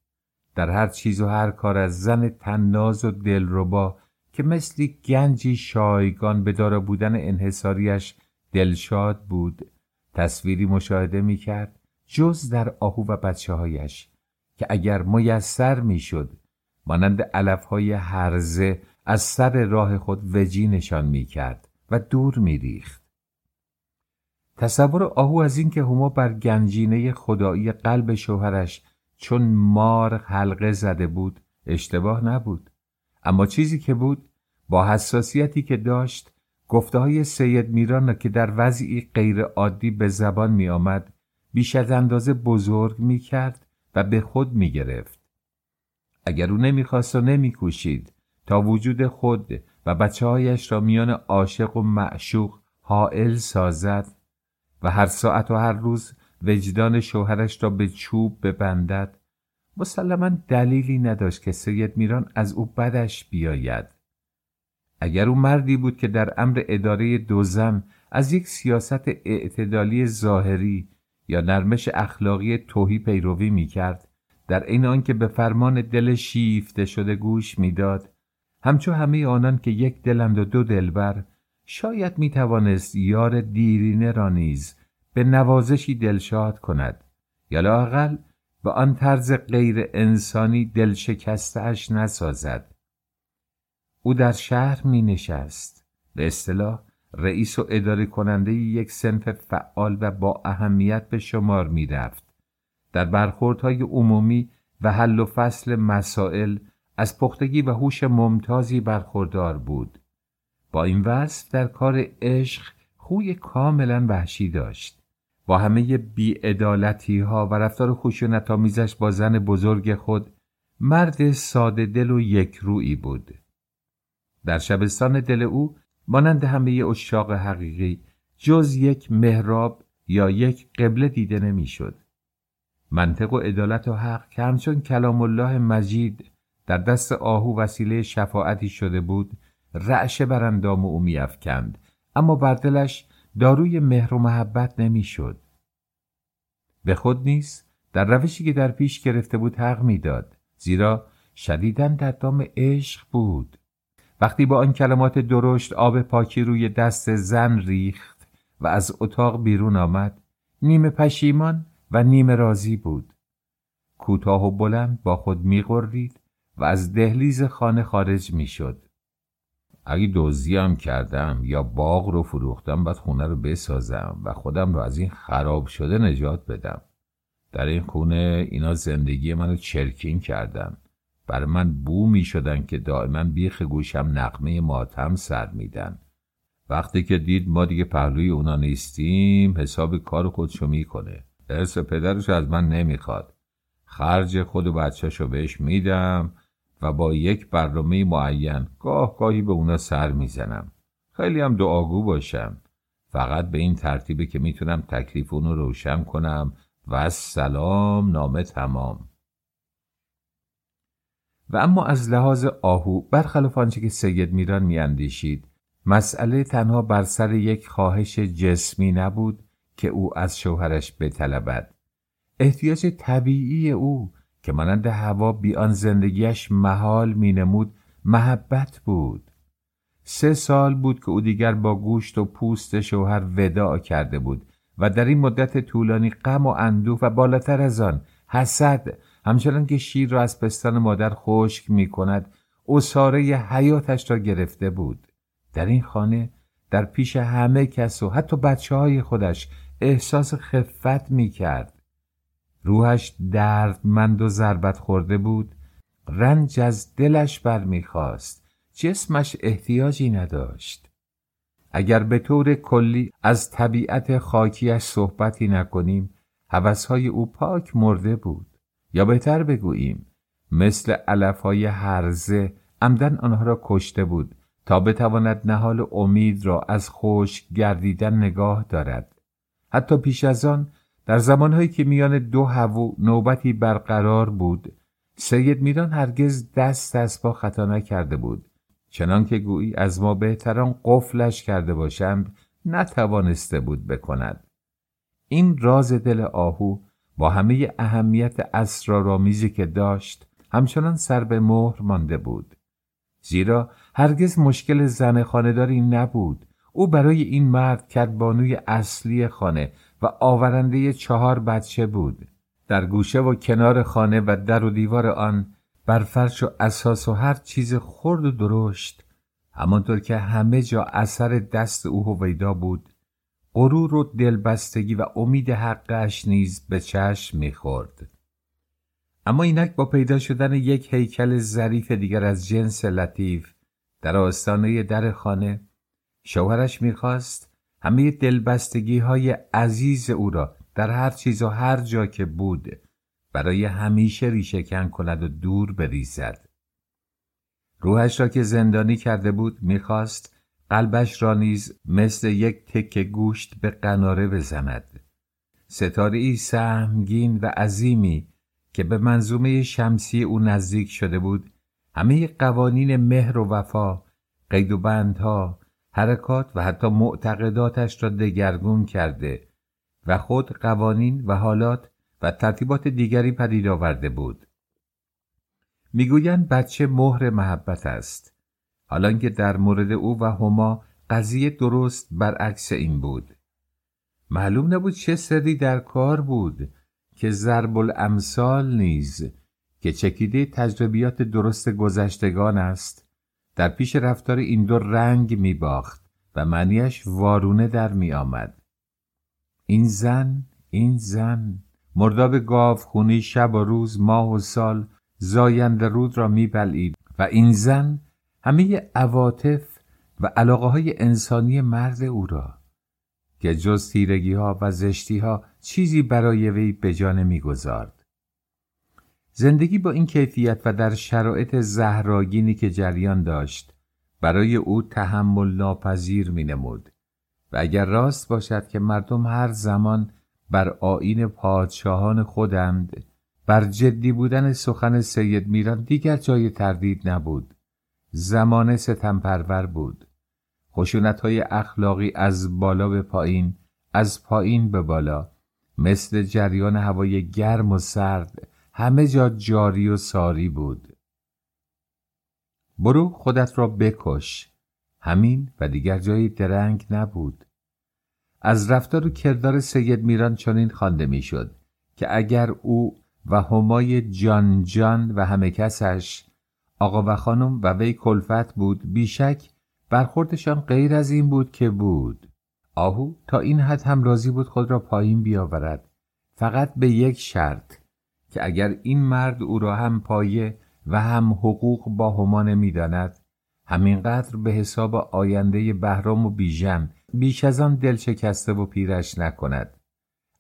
در هر چیز و هر کار از زن تناز و دلربا که مثلی گنجی شایگان به دارا بودن انحصاریش دلشاد بود تصویری مشاهده می کرد جز در آهو و بچه هایش که اگر میسر می‌شد مانند علف های هرزه از سر راه خود وجی نشان می کرد و دور می ریخت. تصور آهو از اینکه هما بر گنجینه خدایی قلب شوهرش چون مار حلقه زده بود اشتباه نبود اما چیزی که بود با حساسیتی که داشت گفته های سید میران را که در وضعی غیر عادی به زبان می آمد بیش از اندازه بزرگ می کرد و به خود می گرفت. اگر او نمی‌خواست و نمیکوشید تا وجود خود و بچه هایش را میان عاشق و معشوق حائل سازد و هر ساعت و هر روز وجدان شوهرش را به چوب ببندد مسلما دلیلی نداشت که سید میران از او بدش بیاید اگر او مردی بود که در امر اداره دو زن از یک سیاست اعتدالی ظاهری یا نرمش اخلاقی توهی پیروی می‌کرد در این آنکه به فرمان دل شیفته شده گوش می‌داد. همچو همه آنان که یک دلند و دو دلبر شاید می توانست یار دیرینه را نیز به نوازشی دلشاد کند. یا لاقل به آن طرز غیر انسانی دل نسازد. او در شهر می نشست به اصطلاح رئیس و اداره کننده یک سنف فعال و با اهمیت به شمار می رفت. در برخوردهای عمومی و حل و فصل مسائل از پختگی و هوش ممتازی برخوردار بود. با این وصف در کار عشق خوی کاملا وحشی داشت. با همه بیعدالتی ها و رفتار خشونت آمیزش با زن بزرگ خود مرد ساده دل و یک روی بود. در شبستان دل او مانند همه اشاق حقیقی جز یک محراب یا یک قبله دیده نمی‌شد. منطق و عدالت و حق که همچون کلام الله مجید در دست آهو وسیله شفاعتی شده بود رعشه بر اندام او میافکند. اما بر دلش داروی مهر و محبت نمی‌شد. به خود نیز در روشی که در پیش گرفته بود حق می‌داد زیرا شدیدن در دام عشق بود. وقتی با آن کلمات درشت آب پاکی روی دست زن ریخت و از اتاق بیرون آمد نیمه پشیمان و نیمه راضی بود. کوتاه و بلند با خود میغرید و از دهلیز خانه خارج می‌شد. اگه دزدی هم کردم یا باغ رو فروختم بعد خونه رو بسازم و خودم رو از این خراب شده نجات بدم. در این خونه اینا زندگی منو چرکین کردن. بر من بو می شدن که دائما بیخ گوشم نقمه ماتم سر میدن. وقتی که دید ما دیگه پهلوی اونا نیستیم حساب کار خودشو می‌کنه. ارث پدرش از من نمی‌خواد. خرج خود و بچهشو بهش میدم و با یک برنامه معین گاه گاهی به اونا سر می‌زنم. خیلی هم دعاگو باشم. فقط به این ترتیبه که می‌تونم تکلیف اونو روشن کنم و سلام نامه تمام. و اما از لحاظ آهو برخلاف آنچه که سید میران میاندیشید مسئله تنها بر سر یک خواهش جسمی نبود که او از شوهرش بطلبد. احتیاج طبیعی او که مانند هوا بیان زندگیش محال مینمود محبت بود. سه سال بود که او دیگر با گوشت و پوست شوهر وداع کرده بود و در این مدت طولانی غم و اندوه و بالاتر از آن حسد همچنان که شیر را از پستان مادر خشک می کند اصاره حیاتش را گرفته بود. در این خانه در پیش همه کس و حتی بچه های خودش احساس خفت می کرد روحش دردمند و ضربت خورده بود. رنج از دلش برمیخواست جسمش احتیاجی نداشت. اگر به طور کلی از طبیعت خاکیش صحبتی نکنیم حوثهای او پاک مرده بود. یا بهتر بگوییم مثل علفهای هرزه عمدن آنها را کشته بود تا بتواند نهال امید را از خوش گردیدن نگاه دارد. حتی پیش از آن در زمانهایی که میان دو هوو نوبتی برقرار بود سید میران هرگز دست از پا خطا نکرده بود. چنان که گویی از ما بهتران قفلش کرده باشند نتوانسته بود بکند. این راز دل آهو با همه اهمیت اسرارآمیزی که داشت همچنان سر به مهر مانده بود. زیرا هرگز مشکل زن خانداری نبود. او برای این مرد کربانوی اصلی خانه و آورنده چهار بچه بود. در گوشه و کنار خانه و در و دیوار آن بر فرش و اساس و هر چیز خرد و درشت همانطور که همه جا اثر دست او هویدا بود غرور و دلبستگی و امید حقش نیز به چشم می‌خورد. اما اینک با پیدا شدن یک هیکل ظریف دیگر از جنس لطیف در آستانه در خانه شوهرش می‌خواست همه دلبستگی های عزیز او را در هر چیز و هر جا که بود برای همیشه ریشهکن کند و دور بریزد. روحش را که زندانی کرده بود می‌خواست قلبش را نیز مثل یک تکه گوشت به قناره بزند. ستاره ای سهمگین و عظیمی که به منظومه شمسی او نزدیک شده بود همه قوانین مهر و وفا قید و بندها حرکات و حتی معتقداتش را دگرگون کرده و خود قوانین و حالات و ترتیبات دیگری پدید آورده بود. می‌گویند بچه مهر محبت است. حالان که در مورد او و هما قضیه درست برعکس این بود معلوم نبود چه سری در کار بود که ضرب الامثال نیز که چکیده تجربیات درست گذشتگان است در پیش رفتار این دو رنگ می باخت و معنیش وارونه در می آمد. این زن این زن مرداب گاو خونی شب و روز ماه و سال زاینده رود را می بلید و این زن همه عواطف و علاقه های انسانی مرد او را که جز تیرگی ها و زشتی ها چیزی برای وی به جان می‌گذارد. زندگی با این کیفیت و در شرایط زهراگینی که جریان داشت برای او تحمل ناپذیر می نمود و اگر راست باشد که مردم هر زمان بر آین پادشاهان خودند بر جدی بودن سخن سید میران دیگر جای تردید نبود زمان ستم پرور بود. خشونت های اخلاقی از بالا به پایین از پایین به بالا. مثل جریان هوای گرم و سرد همه جا جاری و ساری بود. برو خودت را بکش. همین و دیگر جایی درنگ نبود. از رفتار و کردار سید میران چنین خوانده می‌شد که اگر او و همای جان جان و همه کسش آقا و خانم و وی کلفت بود بیشک برخوردشان غیر از این بود که بود. آهو تا این حد هم راضی بود خود را پایین بیاورد. فقط به یک شرط که اگر این مرد او را هم پایه و هم حقوق با هما نمی‌داند همینقدر به حساب آینده بهرام و بیژن بیش از آن دل شکسته و پیرش نکند.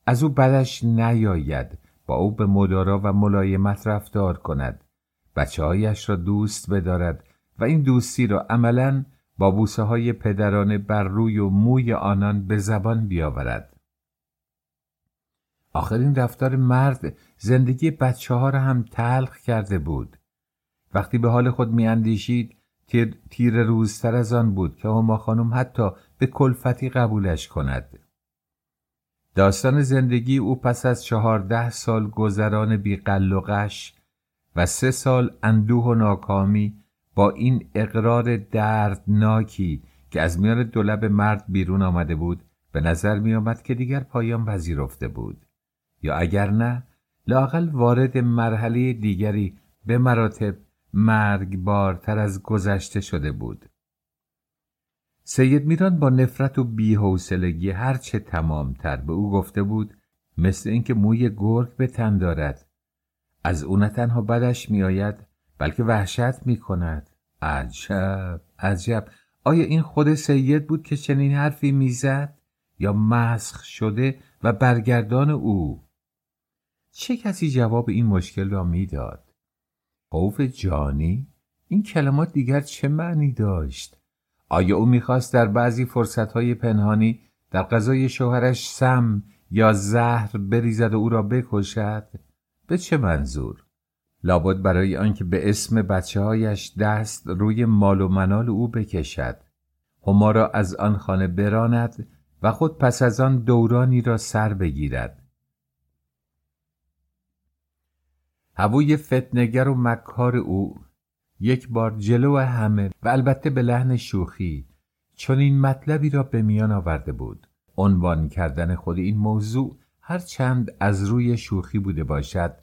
از او بدش نیاید با او به مدارا و ملایمت رفتار کند. بچه هایش را دوست بدارد و این دوستی را عملا با بوسه های پدرانه بر روی و موی آنان به زبان بیاورد. آخرین رفتار مرد زندگی بچه ها را هم تلخ کرده بود. وقتی به حال خود میاندیشید تیر, تیر روزتر از آن بود که هما خانم حتی به کلفتی قبولش کند. داستان زندگی او پس از چهارده سال گذران بی و سه سال اندوه و ناکامی با این اقرار دردناکی که از میان دولب مرد بیرون آمده بود به نظر می آمد که دیگر پایان پذیرفته بود. یا اگر نه لاقل وارد مرحله دیگری به مراتب مرگبارتر از گذشته شده بود. سید میران با نفرت و بیحوصلگی هرچه تمامتر به او گفته بود مثل اینکه موی گرگ به تن دارد از او نه تنها بدش میآید بلکه وحشت می کند عجب عجب. آیا این خود سید بود که چنین حرفی می‌زد؟ یا مسخ شده و برگردان او؟ چه کسی جواب این مشکل را می‌داد؟ خوف جانی؟ این کلمات دیگر چه معنی داشت؟ آیا او می‌خواست در بعضی فرصتهای پنهانی در غذای شوهرش سم یا زهر بریزد و او را بکشد؟ به چه منظور؟ لابد برای آنکه به اسم بچه هایش دست روی مال و منال او بکشد. هما را از آن خانه براند و خود پس از آن دورانی را سر بگیرد. هوای فتنگر و مکار او یک بار جلو همه و البته به لحن شوخی چون این مطلبی را به میان آورده بود. عنوان کردن خود این موضوع هر چند از روی شوخی بوده باشد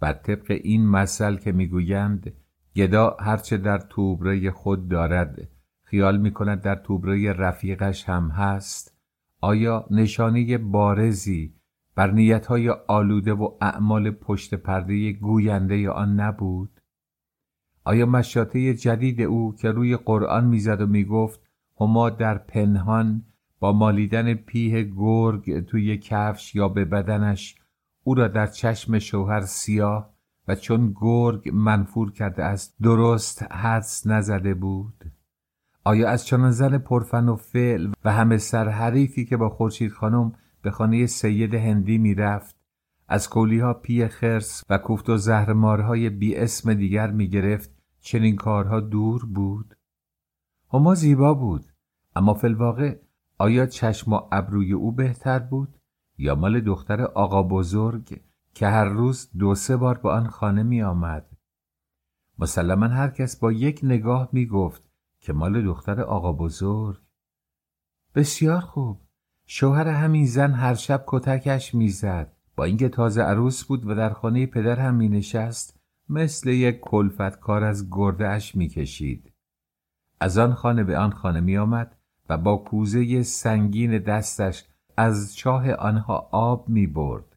بر طبق این مثل که می‌گویند گدا هرچه در توبره خود دارد خیال می کند در توبره رفیقش هم هست آیا نشانه بارزی بر نیتهای آلوده و اعمال پشت پرده گوینده آن نبود؟ آیا مشاطه جدید او که روی قرآن می‌زد و می‌گفت هما در پنهان با مالیدن پیه گرگ توی کفش یا به بدنش او را در چشم شوهر سیاه و چون گرگ منفور کرده است درست حدس نزده بود. آیا از چنان زن پرفن و فعل و همه سرحریفی که با خورشید خانم به خانه سید هندی می‌رفت از کولی ها پی خرس و کوفت و زهرمارهای بی اسم دیگر می گرفت چنین کارها دور بود؟ هما زیبا بود اما فلواقع آیا چشم و ابروی او بهتر بود یا مال دختر آقا بزرگ که هر روز دو سه بار به آن خانه می آمد؟ مسلما هر کس با یک نگاه می گفت که مال دختر آقا بزرگ. بسیار خوب. شوهر همین زن هر شب کتکش می‌زد با اینکه تازه عروس بود و در خانه پدر هم می نشست مثل یک کلفت کار از گرده اش می کشید. از آن خانه به آن خانه می آمد و با کوزه سنگین دستش از چاه آنها آب می برد.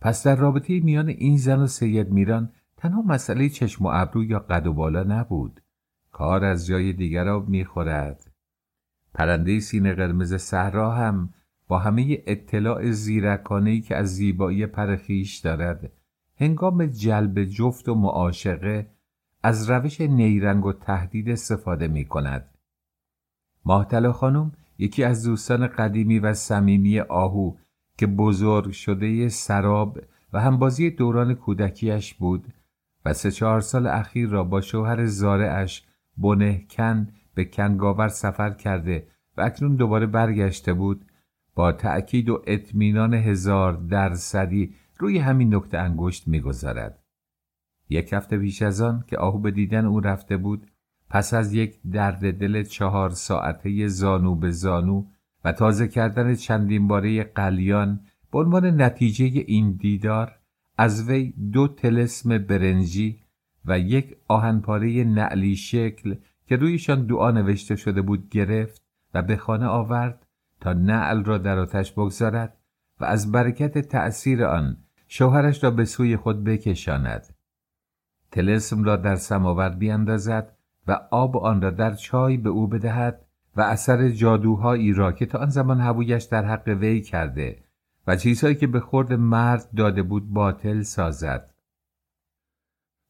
پس در رابطه میان این زن و سید میران تنها مسئله چشم و ابرو یا قد و بالا نبود. کار از جای دیگر آب می‌خورد. پرنده سینه قرمز صحرا هم با همه اطلاع زیرکانهی که از زیبایی پرخیش دارد هنگام جلب جفت و معاشقه از روش نیرنگ و تهدید استفاده می کند. ماهتلا خانم یکی از دوستان قدیمی و صمیمی آهو که بزرگ شده سراب و همبازی دوران کودکیش بود و سه چهار سال اخیر را با شوهر زارعش بنهکن به کنگاور سفر کرده و اکنون دوباره برگشته بود با تأکید و اطمینان هزار درصدی روی همین نکته انگشت می‌گذارد. یک هفته پیش از آن که آهو به دیدن او رفته بود پس از یک درد دل چهار ساعته زانو به زانو و تازه کردن چندین باره قلیان به عنوان نتیجه این دیدار از وی دو تلسم برنجی و یک آهنپاره نعلی شکل که رویشان دعا نوشته شده بود گرفت و به خانه آورد تا نعل را در آتش بگذارد و از برکت تأثیر آن شوهرش را به سوی خود بکشاند. تلسم را در سماور بیاندازد و آب آن را در چای به او بدهد و اثر جادوهایی را که تا آن زمان هویش در حق وی کرده و چیزهایی که به خورد مرد داده بود باطل سازد.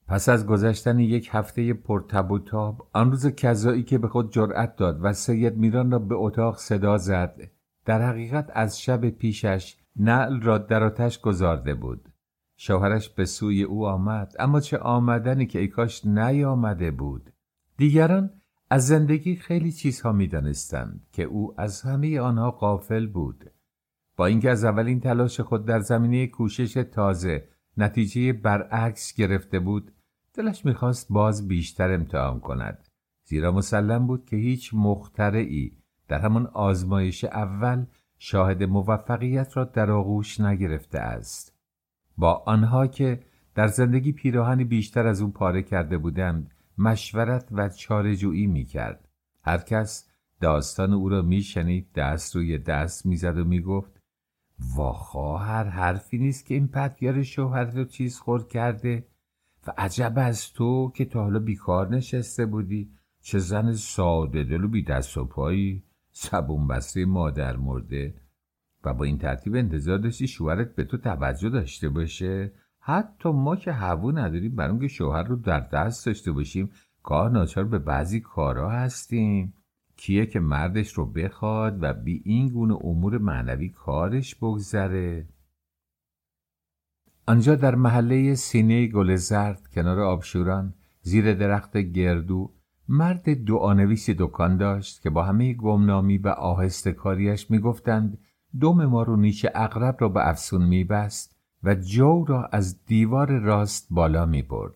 پس از گذشتن یک هفته پرتب و تاب آن روز کذایی که به خود جرأت داد و سید میران را به اتاق صدا زد در حقیقت از شب پیشش نعل را در آتش گذارده بود. شوهرش به سوی او آمد اما چه آمدنی که ای کاش نیامده بود. دیگران از زندگی خیلی چیزها می‌دانستند که او از همه آنها قافل بود. با اینکه از اولین تلاش خود در زمینه کوشش تازه نتیجه برعکس گرفته بود دلش می‌خواست باز بیشتر امتحان کند. زیرا مسلم بود که هیچ مخترعی در همان آزمایش اول شاهد موفقیت را در آغوش نگرفته است. با آنها که در زندگی پیراهنی بیشتر از او پاره کرده بودند مشورت و چارجویی می کرد. هر کس داستان او را می شنید دست روی دست می‌زد و می گفت حرفی نیست که این پتیار شوهر رو چیز خور کرده و عجب از تو که تا حالا بیکار نشسته بودی. چه زن ساده دل و بی دست و پایی سبون بسته مادر مرده. و با این ترتیب انتظار داشتی شوهرت به تو توجه داشته باشه؟ حتی ما که هوو نداریم برای که شوهر رو در دست داشته باشیم کار ناچار به بعضی کارا هستیم. کیه که مردش رو بخواد و بی این گونه امور معنوی کارش بگذره. آنجا در محله سینه گل زرد کنار آبشوران زیر درخت گردو مرد دعانویس دکان داشت که با همه گمنامی و آهسته کاریش می‌گفتند دم ما رو نیش اغرب را به افسون میبست. و جو را از دیوار راست بالا می برد.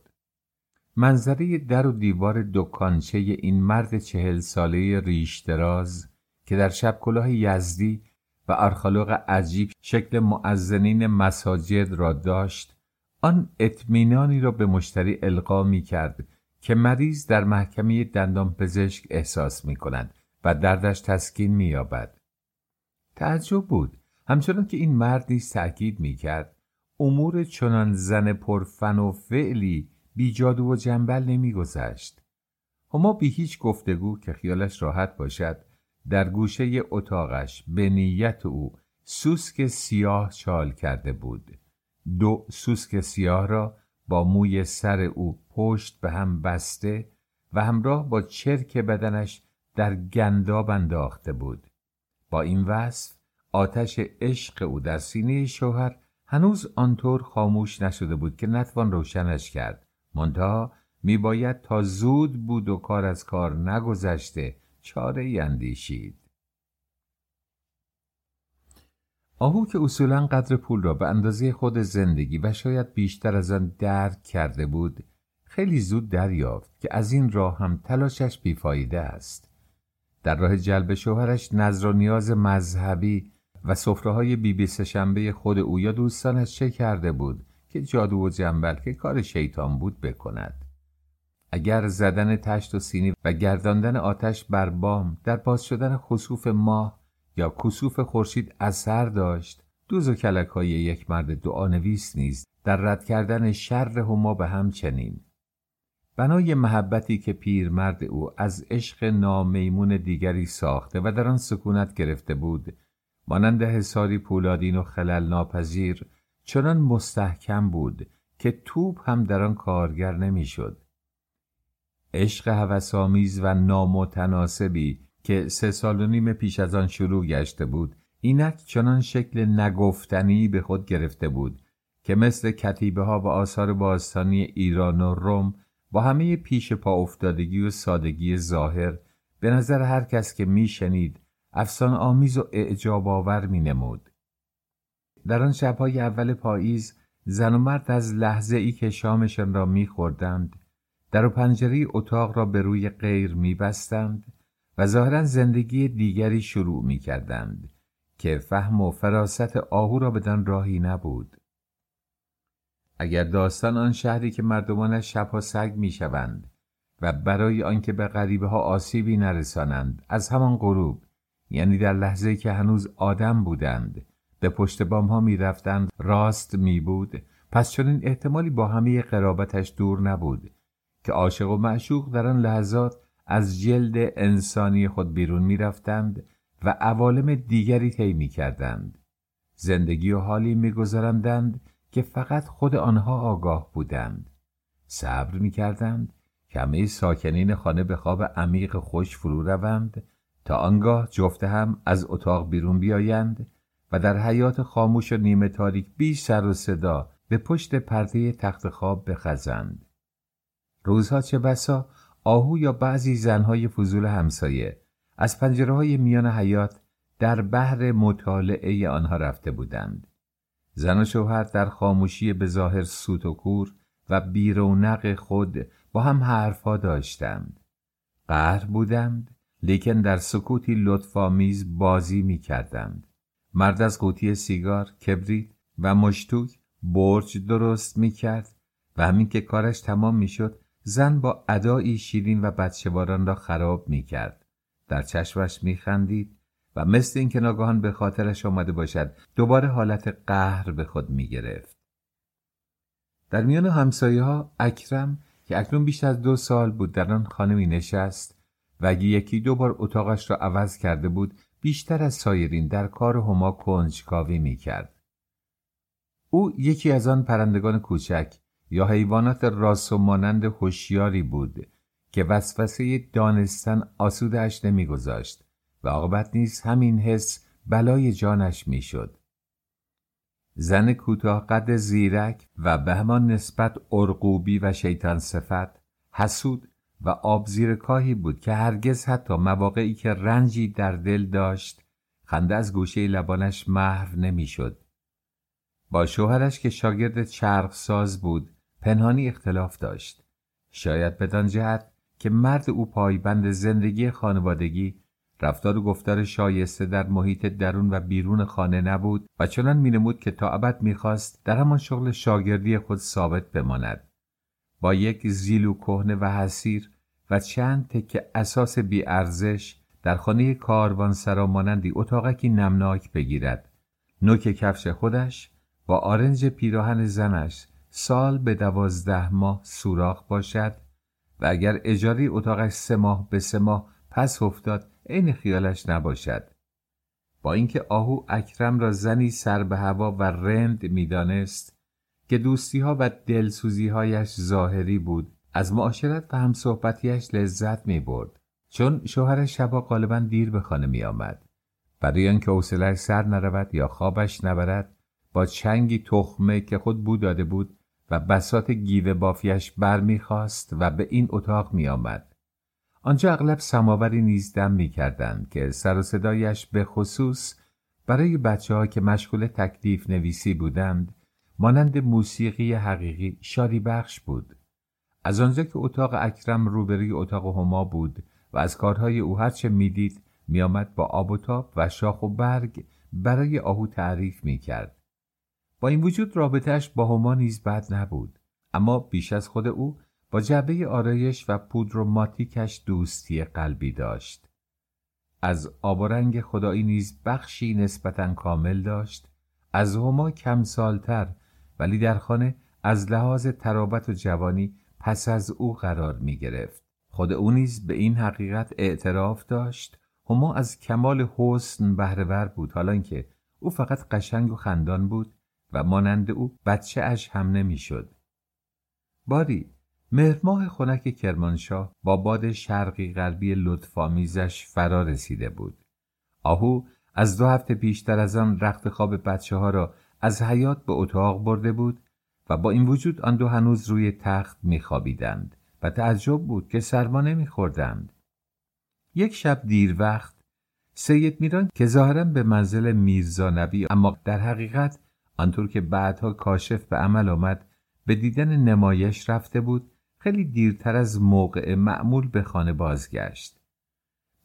منظره در و دیوار دکانچه این مرد چهل ساله ریش دراز که در شب کلاه یزدی و ارخالوق عجیب شکل معزنین مساجد را داشت آن اطمینانی را به مشتری القا می کرد که مریض در محکمه دندان پزشک احساس می کند و دردش تسکین می یابد. تعجب بود همچنان که این مرد نیز تأکید می کرد امور چنان زن پرفن و فعلی بی جادو و جنبل نمیگذشت. هما بی هیچ گفتگو که خیالش راحت باشد در گوشه اتاقش به نیت او سوسک سیاه چال کرده بود. دو سوسک سیاه را با موی سر او پشت به هم بسته و همراه با چرک بدنش در گنداب انداخته بود. با این وصف آتش عشق او در سینه شوهر هنوز آنطور خاموش نشده بود که نتوان روشنش کرد. منتها میباید تا زود بود و کار از کار نگذشته چاره اندیشید. آهو که اصولا قدر پول را به اندازه خود زندگی و شاید بیشتر از آن درک کرده بود خیلی زود دریافت که از این راه هم تلاشش بیفایده است. در راه جلب شوهرش نظر و نیاز مذهبی و صفره های بی بی سشنبه خود او یا دوستانش چه کرده بود که جادو و جنبل که کار شیطان بود بکند. اگر زدن تشت و سینی و گرداندن آتش بر بام در باز شدن خصوف ماه یا کسوف خورشید اثر داشت دوز و کلک های یک مرد دعانویس نیز در رد کردن شر هما به همچنین. بنای محبتی که پیرمرد او از عشق نامیمون دیگری ساخته و در آن سکونت گرفته بود مانند حساری پولادین و خلل ناپذیر چنان مستحکم بود که توپ هم در آن کارگر نمی‌شد. عشق هوسآمیز و نامتناسبی که سه سال و نیم پیش از آن شروع گشته بود اینک چنان شکل نگفتنی به خود گرفته بود که مثل کتیبه ها و آثار باستانی ایران و روم با همه پیش پا افتادگی و سادگی ظاهر به نظر هر کس که میشنید افسان آمیز و اعجاب آور می نمود. در آن شبهای اول پاییز زن و مرد از لحظه ای که شامشان را می خوردند در و پنجره اتاق را به روی غیر می بستند و ظاهرا زندگی دیگری شروع می کردند که فهم و فراست آهو را بدن راهی نبود. اگر داستان آن شهری که مردمانش شبها سگ می شوند و برای آنکه به غریبه ها آسیبی نرسانند از همان غروب یعنی در لحظه که هنوز آدم بودند به پشت بام ها می رفتند راست می بود پس چنین احتمالی با همه قرابتش دور نبود که عاشق و معشوق در آن لحظات از جلد انسانی خود بیرون می رفتند و عوالم دیگری طی می کردند. زندگی و حالی می گذارندند که فقط خود آنها آگاه بودند. صبر می کردند که همه ساکنین خانه به خواب عمیق خوش فرو روند تا آنگاه جفته هم از اتاق بیرون بیایند و در حیات خاموش و نیمه تاریک بی سر و صدا به پشت پرده تخت خواب بخزند. روزها چه بسا آهو یا بعضی زنهای فضول همسایه از پنجره های میان حیات در بحر مطالعه آنها رفته بودند زن و شوهر در خاموشی به ظاهر سوت و کور و بیرونق خود با هم حرفا داشتند قهر بودند لیکن در سکوتی لطفامیز بازی می کردند. مرد از قوطی سیگار، کبریت و مشتوک برج درست می کرد و همین که کارش تمام می شد زن با ادایی شیرین و بچهواران را خراب می کرد. در چشمش می خندید و مثل اینکه ناگهان به خاطرش آمده باشد دوباره حالت قهر به خود می گرفت. در میان همسایه ها اکرم که اکنون بیش از دو سال بود در آن خانه می نشست و اگه یکی دو بار اتاقش را عوض کرده بود بیشتر از سایرین در کار هما کنجکاوی می کرد. او یکی از آن پرندگان کوچک یا حیوانات راس و مانند هوشیاری بود که وسوسه دانستن آسودش نمیگذاشت و عاقبت نیز همین حس بلای جانش می‌شد. زن کوتاه قد زیرک و به همان نسبت ارقوبی و شیطان صفت حسود و آبزیرکاهی بود که هرگز حتی مواقعی که رنجی در دل داشت خنده از گوشه لبانش محو نمی‌شد. با شوهرش که شاگرد چرخ ساز بود پنهانی اختلاف داشت. شاید بدان جهت که مرد او پایبند زندگی خانوادگی رفتار و گفتار شایسته در محیط درون و بیرون خانه نبود و چنان مینمود که تا ابد می‌خواست در همان شغل شاگردی خود ثابت بماند با یک زیلو کهنه و حسیر و چند تکه اساس بیارزش در خانه کاروانسرا مانندی اتاقکی نمناک بگیرد. نوک کفش خودش با آرنج پیراهن زنش سال به دوازده ماه سوراخ باشد و اگر اجاری اتاقش سه ماه به سه ماه پس افتاد عین خیالش نباشد. با اینکه آهو اکرم را زنی سر به هوا و رند می‌دانست که دوستی ها و دلسوزی هایش ظاهری بود. از معاشرت و همصحبتیش لذت می برد چون شوهر شبا غالبا دیر به خانه می آمد برای آنکه حوصلهاش سر نرود یا خوابش نبرد با چنگی تخمه که خود بود داده بود و بسات گیوه بافیش بر می‌خواست و به این اتاق می آمد. آنجا اغلب سماوری نیز دم می کردند که سر و صدایش به خصوص برای بچه ها که مشغول تکلیف نویسی بودند مانند موسیقی حقیقی شادی بخش بود. از آنجا که اتاق اکرم روبروی اتاق هما بود و از کارهای او هرچه می‌دید میآمد با آب و تاب و شاخ و برگ برای آهو تعریف می کرد. با این وجود رابطهش با هما نیز بد نبود اما بیش از خود او با جعبه آرایش و پودر ماتیکش دوستی قلبی داشت از آب و رنگ خدایی نیز بخشی نسبتا کامل داشت از هما کم سالتر ولی در خانه از لحاظ ترابت و جوانی پس از او قرار می گرفت. خود او نیز به این حقیقت اعتراف داشت هما از کمال حسن بهرهور بود حالا که او فقط قشنگ و خندان بود و مانند او بچه اش هم نمی‌شد. باری مهرماه خنک کرمانشاه با باد شرقی غربی لطفامیزش فرا رسیده بود. آهو از دو هفته پیشتر از آن رخت خواب بچه ها را از حیات به اتاق برده بود و با این وجود آن دو هنوز روی تخت میخوابیدند و تعجب بود که سرما نمیخوردند. یک شب دیر وقت سید میران که ظاهرا به منزل میرزا نبی اما در حقیقت آنطور که بعدها کاشف به عمل آمد به دیدن نمایش رفته بود خیلی دیرتر از موقع معمول به خانه بازگشت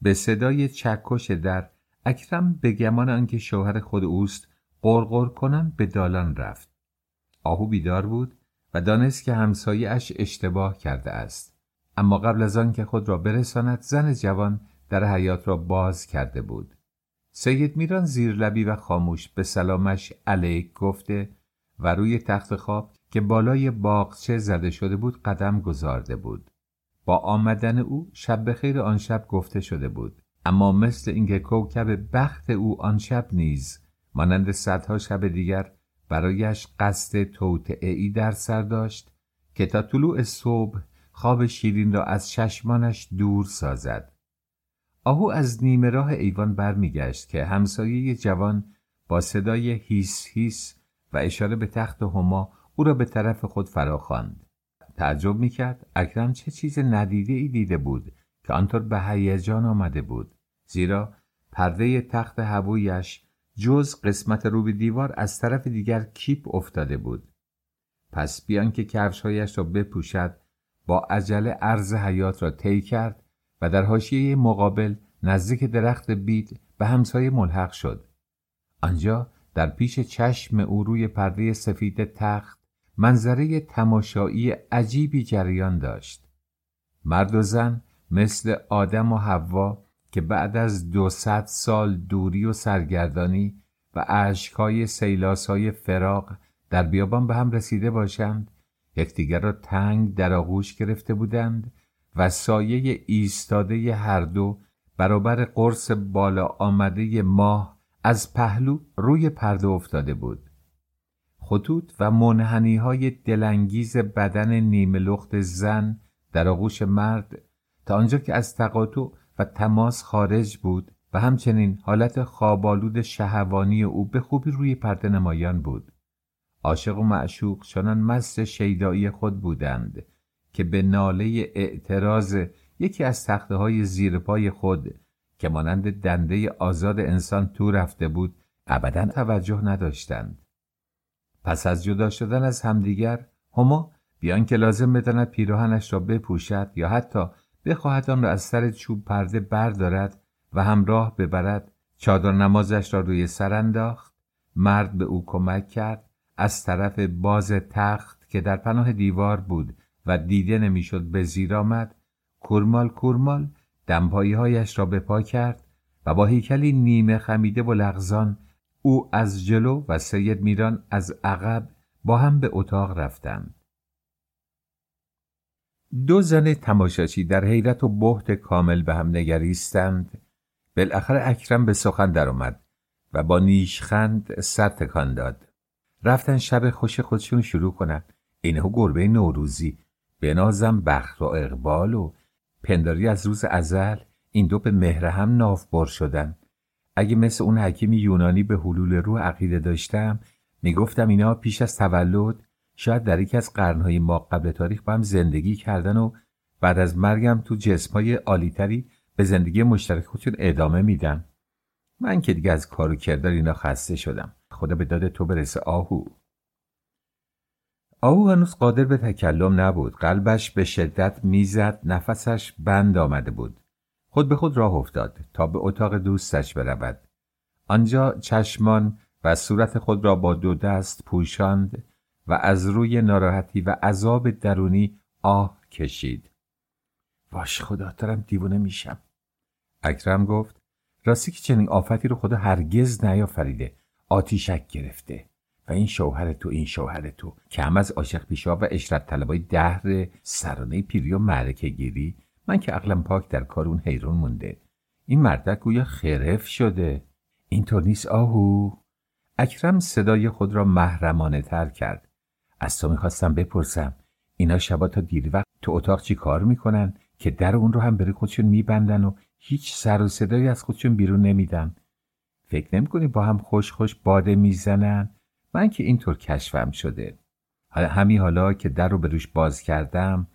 به صدای چکش در اکرم به گمان آنکه شوهر خود اوست قرقر کنن به دالان رفت. آهو بیدار بود و دانست که همسایه اش اشتباه کرده است. اما قبل از آن که خود را برساند زن جوان در حیات را باز کرده بود. سید میران زیرلبی و خاموش به سلامش علیک گفته و روی تخت خواب که بالای باغچه زده شده بود قدم گذارده بود. با آمدن او شب بخیر آن شب گفته شده بود. اما مثل اینکه کوکب بخت او آن شب نیز مانند صدها شب دیگر برایش قصد توطعهای در سر داشت که تا طلوع صبح خواب شیرین را از چشمانش دور سازد آهو از نیمه راه ایوان برمیگشت که همسایه جوان با صدای هیس هیس و اشاره به تخت هما او را به طرف خود فراخواند. تعجب می‌کرد اکرم چه چیز ندیده ای دیده بود که آنطور به هیجان آمده بود زیرا پرده تخت هوویش جز قسمت رو به دیوار از طرف دیگر کیپ افتاده بود. پس بیان که کفشهایش را بپوشد با عجله عرض حیات را طی کرد و در حاشیه مقابل نزدیک درخت بید به همسایه ملحق شد. آنجا در پیش چشم او روی پرده سفید تخت منظره تماشایی عجیبی جریان داشت. مرد و زن مثل آدم و حوا که بعد از دو سال دوری و سرگردانی و اشکهای سیلاسهای فراق در بیابان به هم رسیده باشند یکدیگر را تنگ در آغوش گرفته بودند و سایه ایستاده هر دو برابر قرص بالا آمده ماه از پهلو روی پرده افتاده بود. خطوط و منحنی های دلانگیز بدن نیمه لخت زن در آغوش مرد تا آنجا که از تقاطع و تماس خارج بود و همچنین حالت خوابالود شهوانی او به خوبی روی پرده نمایان بود. عاشق و معشوق چنان مست شیدایی خود بودند که به ناله اعتراض یکی از تخته های زیر پای خود که مانند دنده آزاد انسان تو رفته بود ابدا توجه نداشتند. پس از جدا شدن از همدیگر هما بیان که لازم بداند پیراهنش را بپوشد یا حتی بخواهد آن را از سر چوب پرده بردارد و همراه ببرد. چادر نمازش را روی سر انداخت. مرد به او کمک کرد. از طرف باز تخت که در پناه دیوار بود و دیده نمی‌شد به زیر آمد کورمال کورمال دمپایی هایش را به پا کرد و با هیکلی نیمه خمیده و لغزان او از جلو و سید میران از عقب با هم به اتاق رفتند. دو زن تماشاچی در حیرت و بحت کامل به هم نگریستند. بالاخره اکرم به سخن درآمد و با نیشخند سر تکان داد. رفتن شب خوش خودشون شروع کنند اینه گربه نوروزی. به نازم بخت و اقبال و پنداری از روز ازل. این دو به مهر هم نافبر شدن. اگه مثل اون حکیم یونانی به حلول روح عقیده داشتم می‌گفتم اینا پیش از تولد شاید در یکی از قرنهای ما قبل تاریخ با هم زندگی کردن و بعد از مرگم تو جسمهای عالیتری به زندگی مشترک خودشون ادامه میدن. من که دیگه از کار و کردار اینا خسته شدم. خدا به داد تو برسه آهو. آهو هنوز قادر به تکلم نبود. قلبش به شدت می‌زد نفسش بند آمده بود. خود به خود راه افتاد تا به اتاق دوستش برود. آنجا چشمان و صورت خود را با دو دست پوشاند. و از روی ناراحتی و عذاب درونی آه کشید. واش خدا دارم دیوونه میشم. اکرم گفت راستی که چنین آفتی رو خدا هرگز نیافریده آتیشک گرفته. و این شوهر تو این شوهر تو. که هم از عاشق پیشا و اشرت طلبای دهر سرانه پیری و معرکه گیری من که عقلم پاک در کار اون حیرون مونده. این مردک گویا خرف شده. اینطور نیست آهو. اکرم صدای خود را محرمانه تر کرد. از تو می‌خواستم بپرسم اینا شبا تا دیر وقت تو اتاق چی کار می‌کنن که در اون رو هم بری خودشون میبندن و هیچ سر و صدایی از خودشون بیرون نمیدن؟ فکر نمی‌کنی با هم خوش خوش باده می‌زنن؟ من که اینطور کشفم شده. حالا همین حالا که در رو به روش باز کردم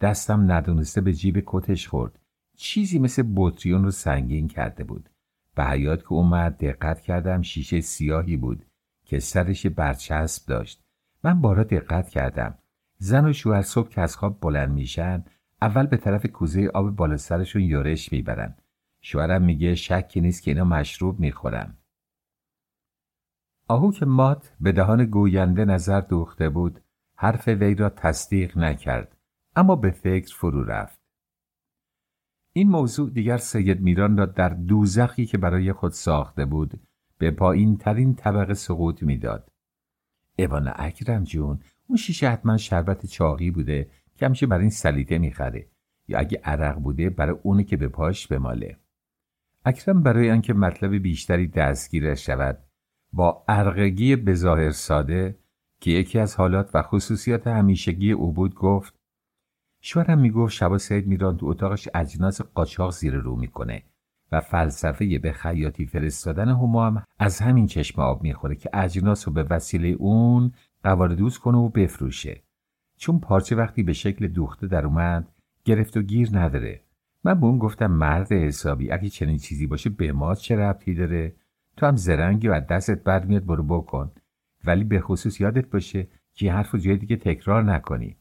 دستم ندونسته به جیب کتش خورد. چیزی مثل بطریون رو سنگین کرده بود. به حیات که اومد دقت کردم شیشه سیاهی بود که سرش برچسب داشت. من بارا دقت کردم. زن و شوهر صبح که از خواب بلند میشن اول به طرف کوزه آب بالا سرشون یورش می‌برن. شوهرم میگه شکی نیست که اینا مشروب می‌خورن. آهو که مات به دهان گوینده نظر دوخته بود حرف وی را تصدیق نکرد اما به فکر فرو رفت. این موضوع دیگر سید میران را در دوزخی که برای خود ساخته بود به پایین ترین طبقه سقوط می‌داد. ایوان اکرم جون اون شیشه حتما شربت چاقی بوده که همیشه برای این سلیته می‌خره. یا اگه عرق بوده برای اونی که به پاش بماله. اکرم برای آنکه مطلب بیشتری دستگیرش شود با ارغگی بظاهر ساده که یکی از حالات و خصوصیات همیشگی او بود گفت شوهرم می‌گفت شبا سید میران تو اتاقش اجناس قاچاق زیر رو می‌کنه. و فلسفه به خیاطی فرستادن هما هم از همین چشم آب می‌خوره که اجناس رو به وسیله اون قواردوز کنه و بفروشه. چون پارچه وقتی به شکل دوخته در اومد گرفت و گیر نداره. من به اون گفتم مرد حسابی اگه چنین چیزی باشه به ما چه ربطی داره؟ تو هم زرنگی و دستت برمیاد برو بکن. ولی به خصوص یادت باشه که حرف و جای دیگه تکرار نکنی.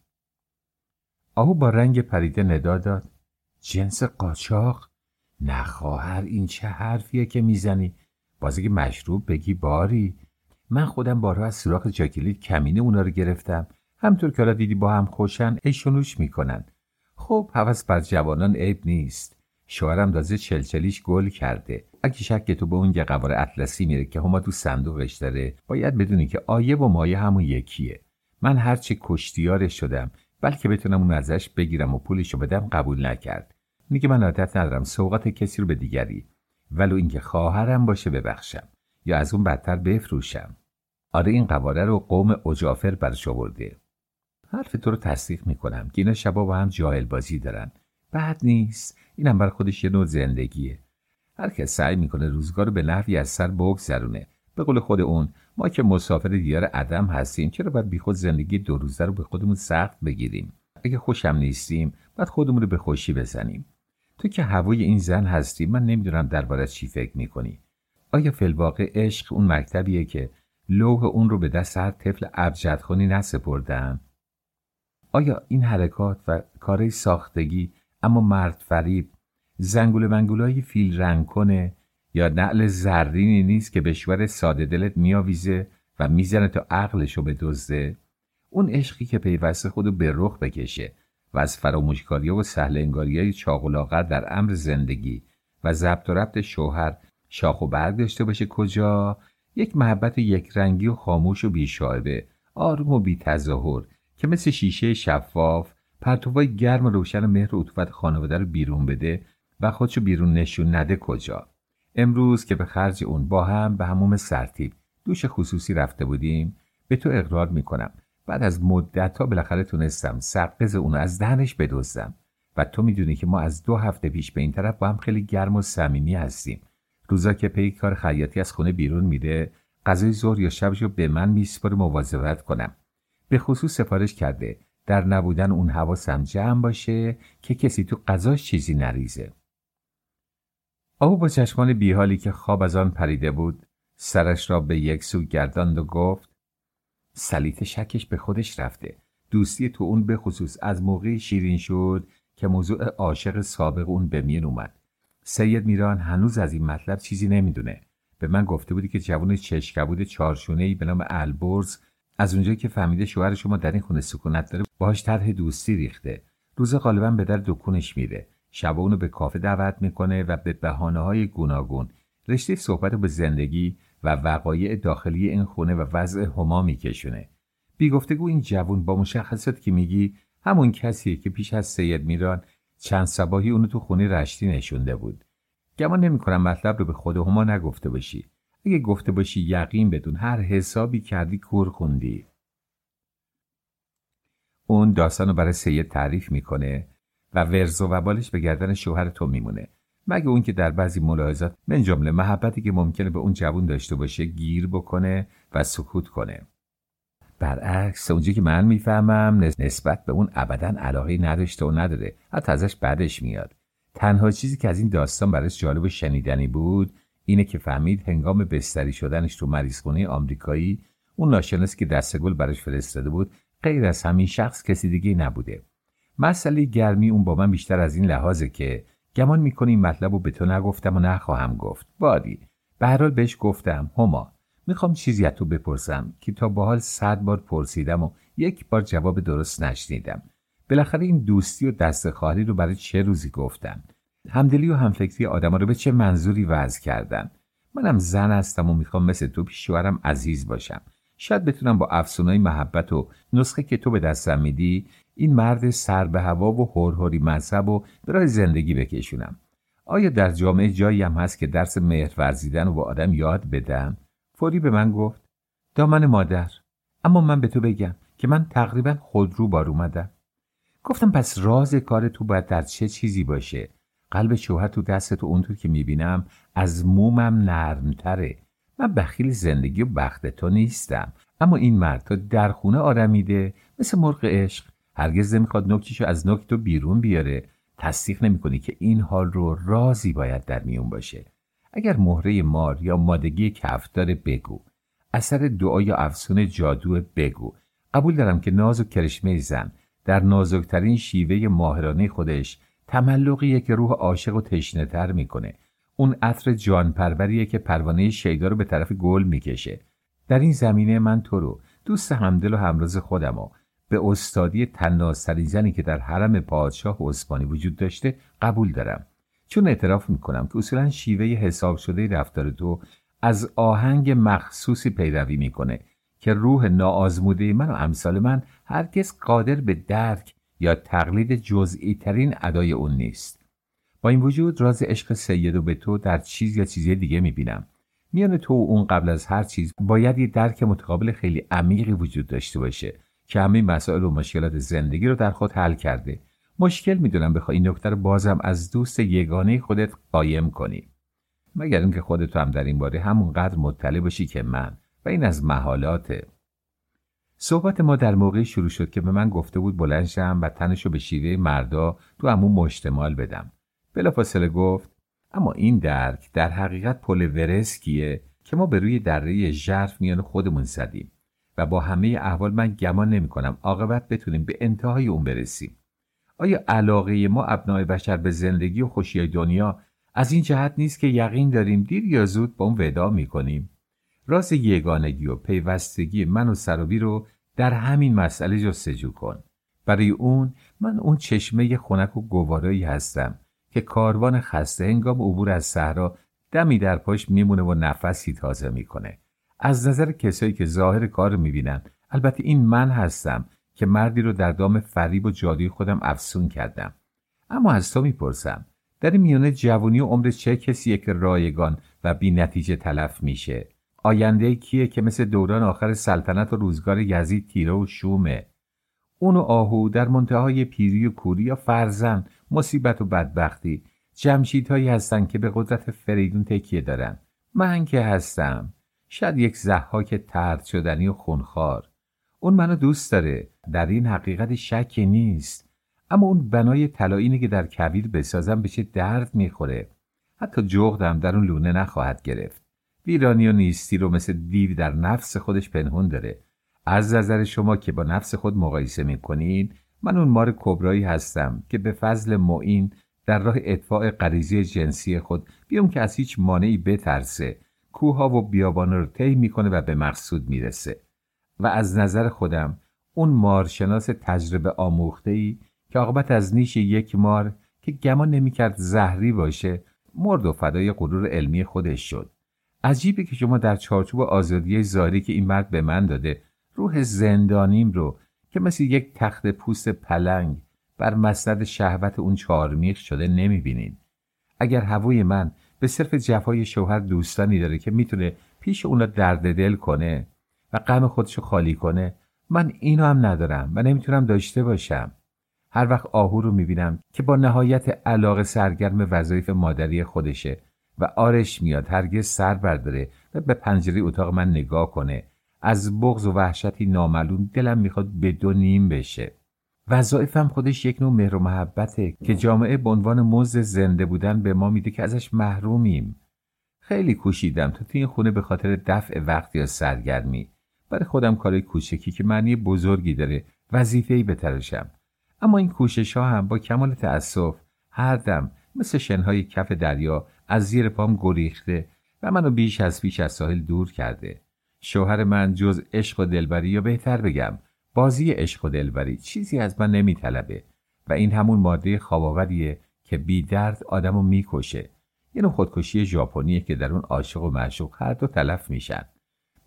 آهو با رنگ پریده ندا داد. جنس قاچاق؟ نه خواهر این چه حرفیه که می‌زنی؟ باز اگه مشروب بگی باری. من خودم بارها از سوراخ جاکلیت کمینه اونا رو گرفتم. همطور که دیدی با هم خوشن ایشونوش می‌کنن. خب حوث بر جوانان عیب نیست. شوهرم دازه چلچلیش گل کرده. اگه شک تو به اون قوار اطلسی میره که هما تو صندوقش داره باید بدونی که آیه و مایه همون یکیه. من هرچی کشتیارش شدم بلکه بتونم اون ازش بگیرم و پولشو بدم قبول نکرد. میگه من عادت ندارم سوقات کسی رو به دیگری ولو اینکه خواهرم باشه ببخشم یا از اون بدتر بفروشم. آره این قواره رو قوم اجافر برش آورده. حرف تو رو تصدیق می‌کنم که اینا شبا با هم جاهل بازی دارن. بعد نیست. اینم بر خودش یه نوع زندگیه. هر کس سعی می‌کنه روزگار رو به نحوی از سر بگذرونه. به قول خود اون ما که مسافر دیار عدم هستیم چرا باید بیخود زندگی دو روزه رو به خودمون سخت بگیریم؟ اگه خوشم نیستیم باید خودمون رو به خوشی بزنیم. تو که هوای این زن هستی من نمی‌دونم درباره چی فکر می‌کنی. آیا فلواقع عشق اون مکتبیه که لوح اون رو به دست هر طفل ابجدخانی نسپردن؟ آیا این حرکات و کارهای ساختگی اما مرد فریب زنگول منگولای فیل رنگ کنه یا نعل زرینی نیست که بشور ساده دلت میآویزه و می‌زنه تا عقلشو بدزده؟ اون عشقی که پیوسته خودو به رخ بکشه. و از فراموشکاری و سهل انگاری چاق و در امر زندگی و ضبط و ربط شوهر شاخ و برگ داشته باشه. کجا؟ یک محبت یک رنگی و خاموش و بیشایبه آروم و بی تظاهر که مثل شیشه شفاف پرتوهای گرم و روشن مهر و عطوفت خانواده رو بیرون بده و خودشو بیرون نشون نده. کجا؟ امروز که به خرج اون با هم به هموم سرتیب دوش خصوصی رفته بودیم به تو اقرار می‌کنم. بعد از مدت ها بالاخره تونستم سرقز اونو از دهنش بدزدم. و تو می‌دونی که ما از دو هفته پیش به این طرف با هم خیلی گرم و صمیمی هستیم. روزا که پی کار خیاطی از خونه بیرون میره غذای ظهر یا شبش رو به من میسپاره مواظبت کنم. به خصوص سفارش کرده در نبودن اون حواسم جمع باشه که کسی تو غذاش چیزی نریزه. او با چشمان بیحالی که خواب از آن پریده بود سرش را به یک سو گرداند و گفت سلیت شکش به خودش رفته. دوستی تو اون به خصوص از موقعی شیرین شد که موضوع عاشق سابق اون به مین اومد. سید میران هنوز از این مطلب چیزی نمی‌دونه. به من گفته بودی که جوان چشکبود چارشونه ای به نام البرز از اونجایی که فهمیده شوهر شما در این خونه سکونت داره باهاش طرح دوستی ریخته. روز غالبا به در دکونش میره. شب اونو به کافه دعوت می‌کنه و به بهانه های گوناگون. رشته صحبت به زندگی و وقایع داخلی این خونه و وضع هما میکشونه. بی گفتگو این جوون با مشخصات که میگی همون کسیه که پیش از سید میران چند سباهی اونو تو خونه رشتی نشونده بود. گمان نمی‌کنم مطلب رو به خود هما نگفته باشی. اگه گفته باشی یقین بدون هر حسابی کردی کور خوندی. اون داستان برای سید تعریف می‌کنه و ورز و وبالش به گردن شوهر تو میمونه. مگه اون که در بعضی ملاحظات من جمله محبتی که ممکنه به اون جوون داشته باشه گیر بکنه و سکوت کنه. برعکس اونجا که من می‌فهمم نسبت به اون ابدا علاقه نداشته و نداره. حتی ازش بعدش میاد. تنها چیزی که از این داستان براش جالب و شنیدنی بود اینه که فهمید هنگام بستری شدنش تو مریضخونه آمریکایی اون ناشناسی که دست گل براش فرستاده بود غیر از همین شخص کسی دیگه نبوده. مسئله گرمی اون با من بیشتر از این لحاظه که گمان می‌کنه این مطلب رو به تو نگفتم و نخواهم گفت. بادی به هر حال بهش گفتم. هما می‌خوام چیزی از تو بپرسم که تا به حال صد بار پرسیدم و یک بار جواب درست نشنیدم. بالاخره این دوستی و دست خواهری رو برای چه روزی گفتم؟ همدلی و همفکری آدما رو به چه منظوری وضع کردن؟ منم زن هستم و می‌خوام مثل تو پیش عزیز باشم. شاید بتونم با افسونای محبت و نسخه که تو به دستم میدی این مرد سر به هوا و هرهری مذهب و برای زندگی بکشونم. آیا در جامعه جایی هم هست که درس مهر ورزیدن و با آدم یاد بدم؟ فوری به من گفت. دامن مادر اما من به تو بگم که من تقریبا خودرو بار اومدم. گفتم پس راز کار تو باید در چه چیزی باشه؟ قلب شوهر تو دست تو اونطور که می‌بینم از مومم نرمتره. من بخیل زندگی و بخت تو نیستم. اما این مرد تا در خونه آرمیده مثل مرغ عشق. هرگز نمی‌خواد نکتیشو از نکت تو بیرون بیاره. تصدیق نمی‌کنی که این حال رو رازی باید در میون باشه. اگر مهره مار یا مادگی کفتار بگو. اثر دعا یا افسون جادو بگو. قبول دارم که ناز و کرشمه زن در نازکترین شیوه ماهرانه خودش تملقیه که روح عاشق و تشنه تر می‌کنه. اون عطر جانپروریه که پروانه شیدا رو به طرف گل می‌کشه. در این زمینه من تو رو دوست همدل و همراز خودم و به استادی تنازترین زنی که در حرم پادشاه عثمانی وجود داشته قبول دارم. چون اعتراف می‌کنم که اصولا شیوه حساب شده رفتار تو از آهنگ مخصوصی پیروی می‌کنه که روح ناآزموده من و امثال من هرگز قادر به درک یا تقلید جزئی ترین ادای اون نیست. با این وجود راز عشق سید به تو در چیز یا چیزی دیگه می‌بینم. میان تو و اون قبل از هر چیز باید یه درک متقابل خیلی عمیقی وجود داشته باشه. که همه مسائل و مشکلات زندگی رو در خود حل کرده. مشکل می‌دونم بخوای این نکته رو بازم از دوست یگانه خودت قایم کنی. مگر اینکه خودت هم در این باره همونقدر مطلع باشی که من و این از محالاته. صحبت ما در موقعی شروع شد که به من گفته بود بلند شم و تنشو به شیوه مردا تو همون مشتمال بدم. بلافاصله گفت اما این درک در حقیقت پل ورسکیه که ما به روی دره ژرف میان خودمون زدیم؟ و با همه احوال من گمان نمی کنم عاقبت بتونیم به انتهای اون برسیم. آیا علاقه ما ابنای بشر به زندگی و خوشی دنیا از این جهت نیست که یقین داریم دیر یا زود با اون ودا می‌کنیم؟ راز یگانگی و پیوستگی من و سرابی رو در همین مسئله جستجو کن. برای اون من اون چشمه خنک و گوارایی هستم که کاروان خسته هنگام عبور از صحرا دمی در پاش میمونه و نفسی تازه می‌کنه. از نظر کسایی که ظاهر کار رو می‌بینن البته این من هستم که مردی رو در دام فریب و جادوی خودم افسون کردم. اما از تو می‌پرسم در میانه جوانی و عمر چه کسیه که رایگان و بی نتیجه تلف میشه؟ آینده کیه که مثل دوران آخر سلطنت و روزگار یزید تیره و شومه؟ اون و آهو در منتهای پیری و کوری یا فرزن مصیبت و بدبختی جمشیدهایی هستن که به قدرت فریدون تکیه دارن. من که هستم. شاید یک زحاک ترد شدنی و خونخوار. اون منو دوست داره. در این حقیقت شکی نیست. اما اون بنای طلایینی که در کبیر بسازم به چه درد می‌خوره. حتی جغدم در اون لونه نخواهد گرفت. ویرانی و نیستی رو مثل دیو در نفس خودش پنهون داره. از نظر شما که با نفس خود مقایسه می‌کنین من اون مار کبرایی هستم که به فضل معین در راه اطفاع غریزی جنسی خود بیام که از هیچ مانعی بترسه. کوها و بیابانا رو طی می‌کنه و به مقصود می‌رسه. و از نظر خودم اون مارشناس تجربه آموخته ای که عاقبت از نیش یک مار که گمان نمی‌کرد زهری باشه مرد و فدای غرور علمی خودش شد. عجیبه که شما در چارچوب آزادی زاری که این مرد به من داده روح زندانیم رو که مثل یک تخت پوست پلنگ بر مسند شهوت اون چارمیخ شده نمی‌بینین اگر هوای من به صرف جفای شوهر دوستانی داره که می‌تونه پیش اونا درد دل کنه و غم خودشو خالی کنه. من اینو هم ندارم و نمی‌تونم داشته باشم. هر وقت آهو رو می‌بینم که با نهایت علاقه سرگرم وظایف مادری خودشه و آرش میاد هرگز سر برداره و به پنجره اتاق من نگاه کنه. از بغض و وحشتی نامعلوم دلم می‌خواد به دو نیم بشه. وظایفم خودش یک نوع مهر و محبته که جامعه به عنوان مزد زنده بودن به ما میده که ازش محرومیم. خیلی کوشیدم تا تو این خونه به خاطر دفع وقت یا سرگرمی. برای خودم کار کوچکی که معنی بزرگی داره وظیفه‌ای بترشم اما این کوشش ها هم با کمال تأسف هر دم مثل شنهای کف دریا از زیر پام گریخته و منو بیش از پیش از ساحل دور کرده. شوهر من جز عشق و دلبری یا بهتر بگم بازی عشق و دلبری چیزی از من نمیطلبه و این همون ماده خواباوریه که بی درد آدمو می‌کشه. یه نوع خودکشی ژاپنیه که در اون عاشق و معشوق هر دو تلف میشن.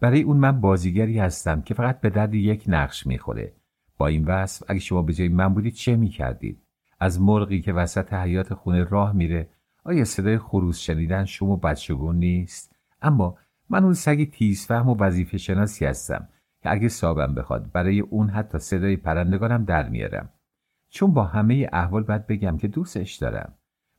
برای اون من بازیگری هستم که فقط به درد یک نقش می‌خوره. با این وصف اگه شما به جای من بودید چه می‌کردید؟ از مرغی که وسط حیات خونه راه میره آیا صدای خروس شنیدن شما بچگون نیست؟ اما من اون سگ تیزفهم و وظیفه شناسی هستم که اگه صابم بخواد برای اون حتی صدای پرندگانم در میارم. چون با همه احوال باید بگم که دوستش دارم.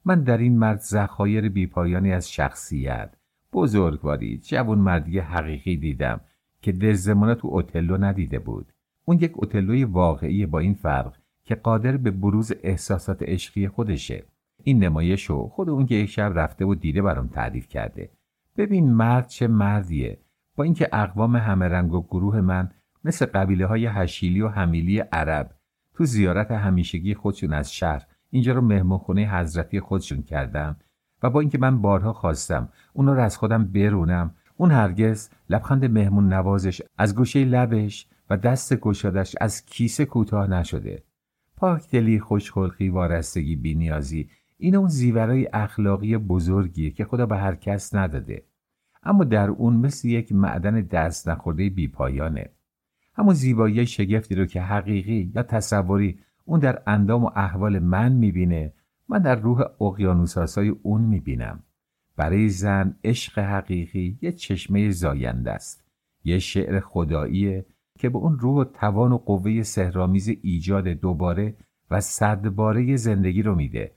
من در این مرد زخایر بیپایانی از شخصیت بزرگواری جوان مردی حقیقی دیدم که دزدمونا تو اوتلو ندیده بود. اون یک اوتلوی واقعی با این فرق که قادر به بروز احساسات عشقی خودشه. این نمایش رو خود اون که یک شب رفته و دیده برام تعریف کرده. ببین مرد چه مردیه. با اینکه اقوام همه رنگ و گروه من مثل قبیله های هشیلی و همیلی عرب تو زیارت همیشگی خودشون از شهر اینجا رو مهمانخونه حضرتی خودشون کردم و با اینکه من بارها خواستم اون رو از خودم برونم اون هرگز لبخند مهمون نوازش از گوشه لبش و دست گشادش از کیسه کوتاه نشده. پاک دلی خوشخلقی وارستگی بینیازی این اون زیورای اخلاقی بزرگیه که خدا به هر کس نداده. اما در اون مثل یک معدن دست نخورده بیپایانه. همون زیبایی شگفتی رو که حقیقی یا تصوری اون در اندام و احوال من می‌بینه من در روح اقیانوساسای اون می‌بینم. برای زن عشق حقیقی یه چشمه زاینده است. یه شعر خداییه که به اون روح و توان و قوه سهرامیز ایجاد دوباره و صدباره زندگی رو میده.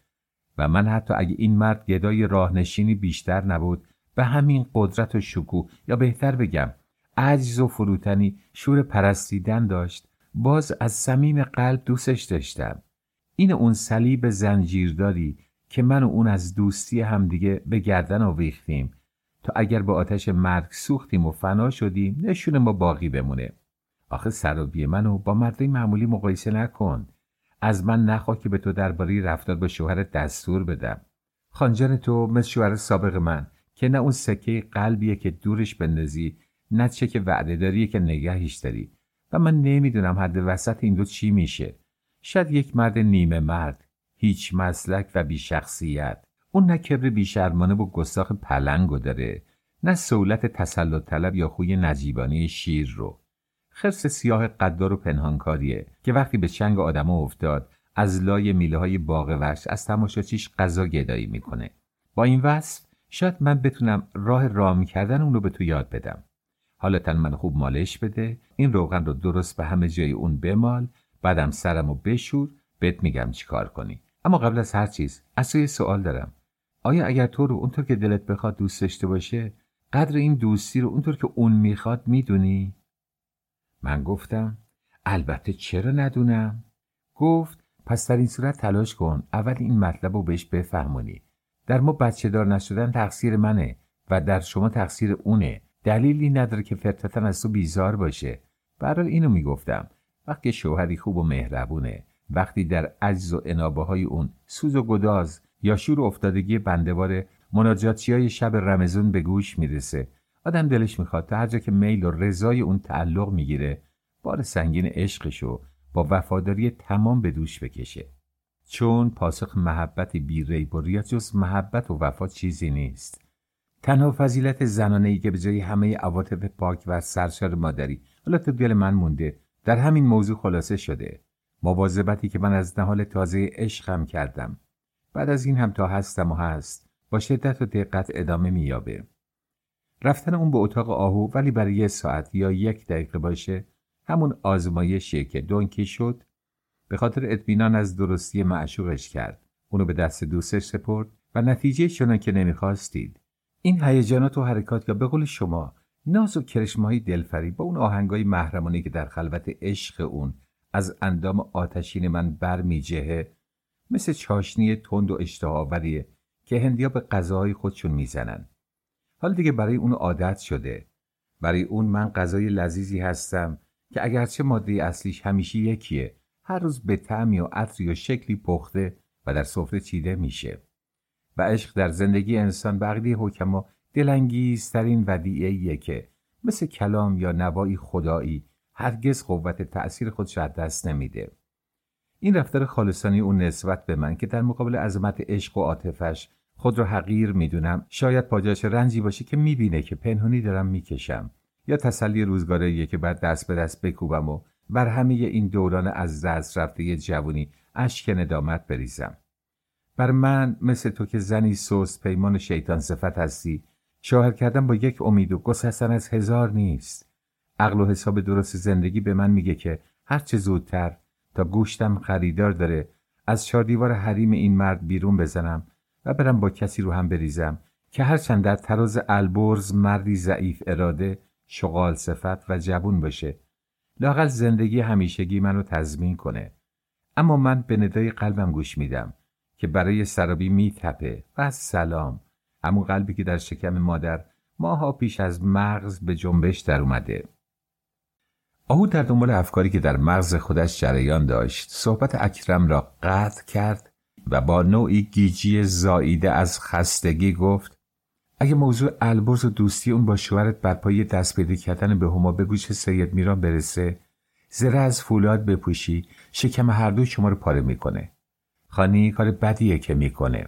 و من حتی اگه این مرد گدای راهنشینی بیشتر نبود به همین قدرت و شکوه. یا بهتر بگم عجز و فروتنی شور پرستیدن داشت. باز از صمیم قلب دوستش داشتم. این اون صلیب زنجیرداری که من و اون از دوستی همدیگه به گردن آویختیم. تا اگر به آتش مرگ سوختیم و فنا شدیم نشون ما باقی بمونه. آخه سرابی منو با مردای معمولی مقایسه نکن. از من نخواه که به تو درباره رفتار با شوهر دستور بدم. خانجان تو مثل شوهر سابق من. که نه اون سکه قلبیه که دورش بندازی نه چه که وعده داریه که نگهش داری. و من نمی‌دونم حد وسط این دو چی میشه. شاید یک مرد نیمه مرد هیچ مسلک و بی شخصیت اون نه کبر بیشرمانه و گستاخ پلنگو داره نه سولت تسلط طلب یا خوی نجیبانی شیر رو. خرس سیاه قدار و پنهانکاریه که وقتی به چنگ آدما افتاد از لای میله های باغ وحش از تماشاچیش غذا گدایی می‌کنه. با این وصف شاید من بتونم راه رام کردن اون رو به تو یاد بدم. حالا من خوب مالش بده. این روغن رو درست به همه جای اون بمال. بعدم سرم رو بشور. بهت میگم چی کار کنی. اما قبل از هر چیز از یه سوال دارم. آیا اگر تو رو اونطور که دلت بخواد دوست داشته باشه قدر این دوستی رو اونطور که اون می‌خواد می‌دونی؟ من گفتم البته چرا ندونم؟ گفت پس در این صورت تلاش کن. اول این مطلب رو بهش بفهمونی. در ما بچه دار نشدن تقصیر منه و در شما تقصیر اونه. دلیلی نداره که فرتتا از تو بیزار باشه. برای اینو می‌گفتم. وقتی شوهری خوب و مهربونه. وقتی در عجز و انابه های اون سوز و گداز یا شور و افتادگی بندوار مناجاتی های شب رمزون به گوش می‌رسه. آدم دلش می‌خواد تا هر جا که میل و رضای اون تعلق می‌گیره بار سنگین عشقشو با وفاداری تمام به دوش بکشه. چون پاسخ محبت بی یا جز محبت و وفا چیزی نیست. تنها فضیلت زنانه ای که به جای همه عواطف پاک و سرشار مادری حالا تو دل من مونده در همین موضوع خلاصه شده. مواظبتی که من از نهال تازه عشقم کردم. بعد از این هم تا هستم و هست. با شدت و دقت ادامه مییابه. رفتن اون به اتاق آهو ولی برای یه ساعت یا یک دقیقه باشه همون آزمایشیه که دونکی شد به خاطر اطمینان از درستی معشوقش کرد. اونو به دست دوستش سپرد و نتیجه چنان که نمی‌خواستید. این هیجانات و حرکات یا به قول شما ناز و کرشمایی دلفری با اون آهنگای محرمانه که در خلوت عشق اون از اندام آتشین من بر میجهه مثل چاشنی تند و اشتهاوریه که هندیا به غذاهای خودشون می‌زنن. حال دیگه برای اون عادت شده. برای اون من غذای لذیذی هستم که اگرچه ماده اصلیش همیشه یکیه هر روز به تعمی و عطری و شکلی پخته و در سفره چیده میشه و عشق در زندگی انسان بقیه حکما دلانگیزترین ودیعه که مثل کلام یا نوایی خدایی هرگز قوت تأثیر خودش از دست نمیده. این رفتار خالصانی اون نسبت به من که در مقابل عظمت عشق و عاطفش خود را حقیر می‌دونم شاید پاجاش رنجی باشه که می‌بینه که پنهانی دارم می‌کشم یا تسلی روزگاریه که بعد دست به دست بکوبم و بر همه این دوران از دست رفته جوونی اشک ندامت بریزم. بر من مثل تو که زنی سوست پیمان شیطان صفت هستی شاهر کردن با یک امید و گسستن از هزار نیست. عقل و حساب درست زندگی به من میگه که هرچه زودتر تا گوشتم خریدار داره از چهاردیوار حریم این مرد بیرون بزنم و برم با کسی رو هم بریزم که هرچند در تراز البرز مردی ضعیف اراده شغال صفت و جبون باشه. لاقل زندگی همیشگی منو تضمین کنه. اما من به ندای قلبم گوش میدم که برای سرابی میتپه و سلام. همون قلبی که در شکم مادر ماها پیش از مغز به جنبش در اومده. آهو در دنبال افکاری که در مغز خودش جریان داشت صحبت اکرم را قطع کرد و با نوعی گیجی زاییده از خستگی گفت اگه موضوع البرز و دوستی اون با شوهرت بر پای دست پیدا کردن به هما به گوش سید میران برسه زره از فولاد بپوشی شکم هر دو شما رو پاره می‌کنه. خانی کار بدیه که می‌کنه.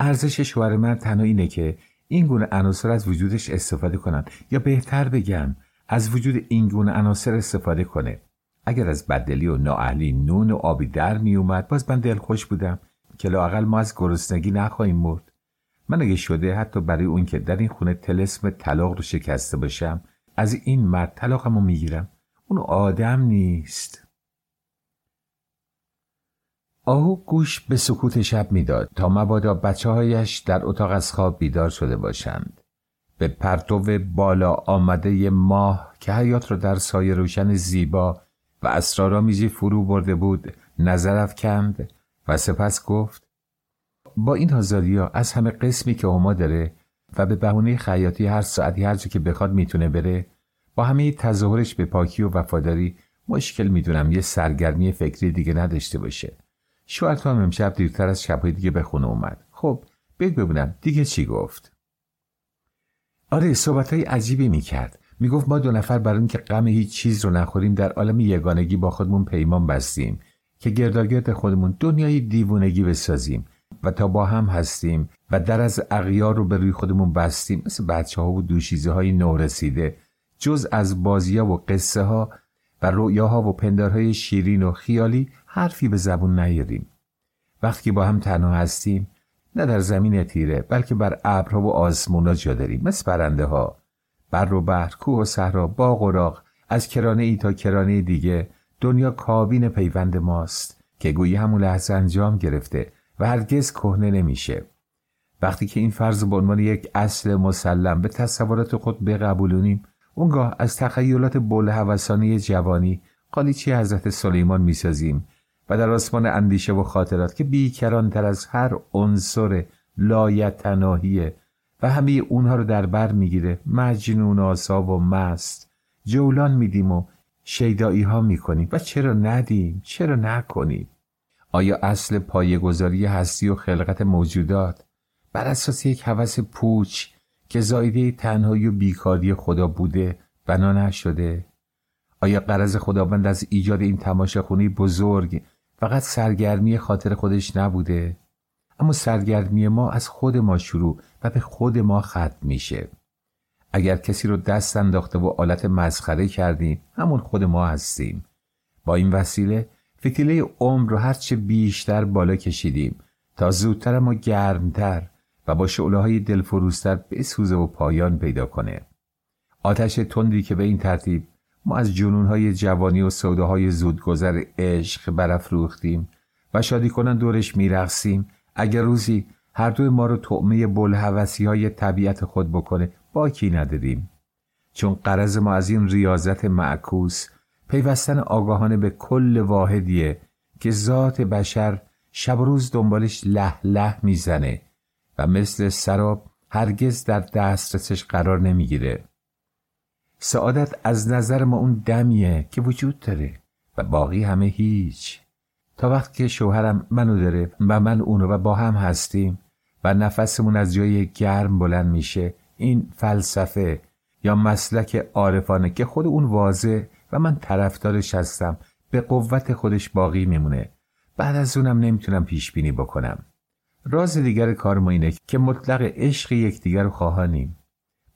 ارزش شوهر من تنها اینه که این گونه عناصر از وجودش استفاده کنن یا بهتر بگم از وجود این گونه عناصر استفاده کنه. اگر از بدلی و نااهلی نون و آبی در می اومد باز من دلخوش بودم که لاقل ما از گرسنگی نخواهیم مرد. من اگه شده حتی برای اون که در این خونه تلسم طلاق رو شکسته باشم از این مرد طلاقمو می‌گیرم. اون آدم نیست. آهو گوش به سکوت شب می‌داد تا مبادا بچه هایش در اتاق از خواب بیدار شده باشند. به پرتو بالا آمده ماه که حیات را در سایه روشن زیبا و اسرارآمیزی فرو برده بود نظر کند و سپس گفت با این ها از همه قسمی که هما داره و به بهونه خیاطی هر ساعتی هر که بخواد می‌تونه بره با همه تظاهرش به پاکی و وفاداری مشکل می‌دونم یه سرگرمی فکری دیگه نداشته باشه. شوهر تو هم امشب دیرتر از شبهای دیگه به خونه اومد. خب بگو ببینم. دیگه چی گفت؟ آره صحبت های عجیبی می‌کرد. می‌گفت ما دو نفر برای اینکه غم هیچ چیز رو نخوریم در عالم یگانگی با خودمون پیمان بستیم که گرداگرد خودمون دنیای دیوونگی بسازیم. و تا با هم هستیم و در از اغیار رو به روی خودمون بستیم مثل بچه ها و دوشیزه های نورسیده. جز از بازی و قصه ها و رؤیاها و پندارهای شیرین و خیالی حرفی به زبون نیاریم. وقتی با هم تنها هستیم نه در زمین تیره بلکه بر ابرها و آسمونا جا داریم مثل برنده ها بر و بر کوه و صحرا باغ و راغ از کرانه ای تا کرانه دیگه دنیا کابین پیوند ماست که گویی همون لحظه انجام گرفته. و هرگز کهنه نمیشه. وقتی که این فرض به عنوان یک اصل مسلم به تصورات خود بقبولونیم اونگاه از تخیلات بلحوثانه جوانی قالیچی حضرت سلیمان می‌سازیم و در آسمان اندیشه و خاطرات که بیکرانتر از هر عنصر لایتناهیه و همه اونها رو در بر می‌گیره مجنون آسا و مست جولان میدیم و شیدایی ها می‌کنیم. و چرا ندیم؟ چرا نکنیم؟ آیا اصل پایگذاری هستی و خلقت موجودات بر اساس یک هوس پوچ که زایده تنهایی و بیکاری خدا بوده بنا نشده؟ آیا قرض خداوند از ایجاد این تماشاخونه بزرگ فقط سرگرمی خاطر خودش نبوده؟ اما سرگرمی ما از خود ما شروع و به خود ما ختم میشه. اگر کسی رو دست انداخته و آلت مسخره کردیم همون خود ما هستیم. با این وسیله فتیله عمر رو هرچه بیشتر بالا کشیدیم تا زودتر ما گرمتر و با شعله های دلفروزتر بسوزه و پایان پیدا کنه. آتش تندی که به این ترتیب ما از های جوانی و سوداهای زودگذر عشق برافروختیم و شادی کنن دورش میرقصیم. اگر روزی هر دوی ما رو طعمه بلحوثی های طبیعت خود بکنه باکی ندادیم. چون قرض ما از این ریاضت معکوس پیوستن آگاهانه به کل واحدیه که ذات بشر شب و روز دنبالش له له می‌زنه و مثل سراب هرگز در دسترسش قرار نمی‌گیره. سعادت از نظر ما اون دمیه که وجود داره و باقی همه هیچ. تا وقتی که شوهرم منو داره و من اونو و با هم هستیم و نفسمون از جای گرم بلند میشه این فلسفه یا مسلک عارفانه که خود اون واضح و من طرفدارش هستم. به قوت خودش باقی میمونه. بعد از اونم نمی‌تونم پیش بینی بکنم. راز دیگر کار ما اینه که مطلق عشق یکدیگر رو خواهانیم.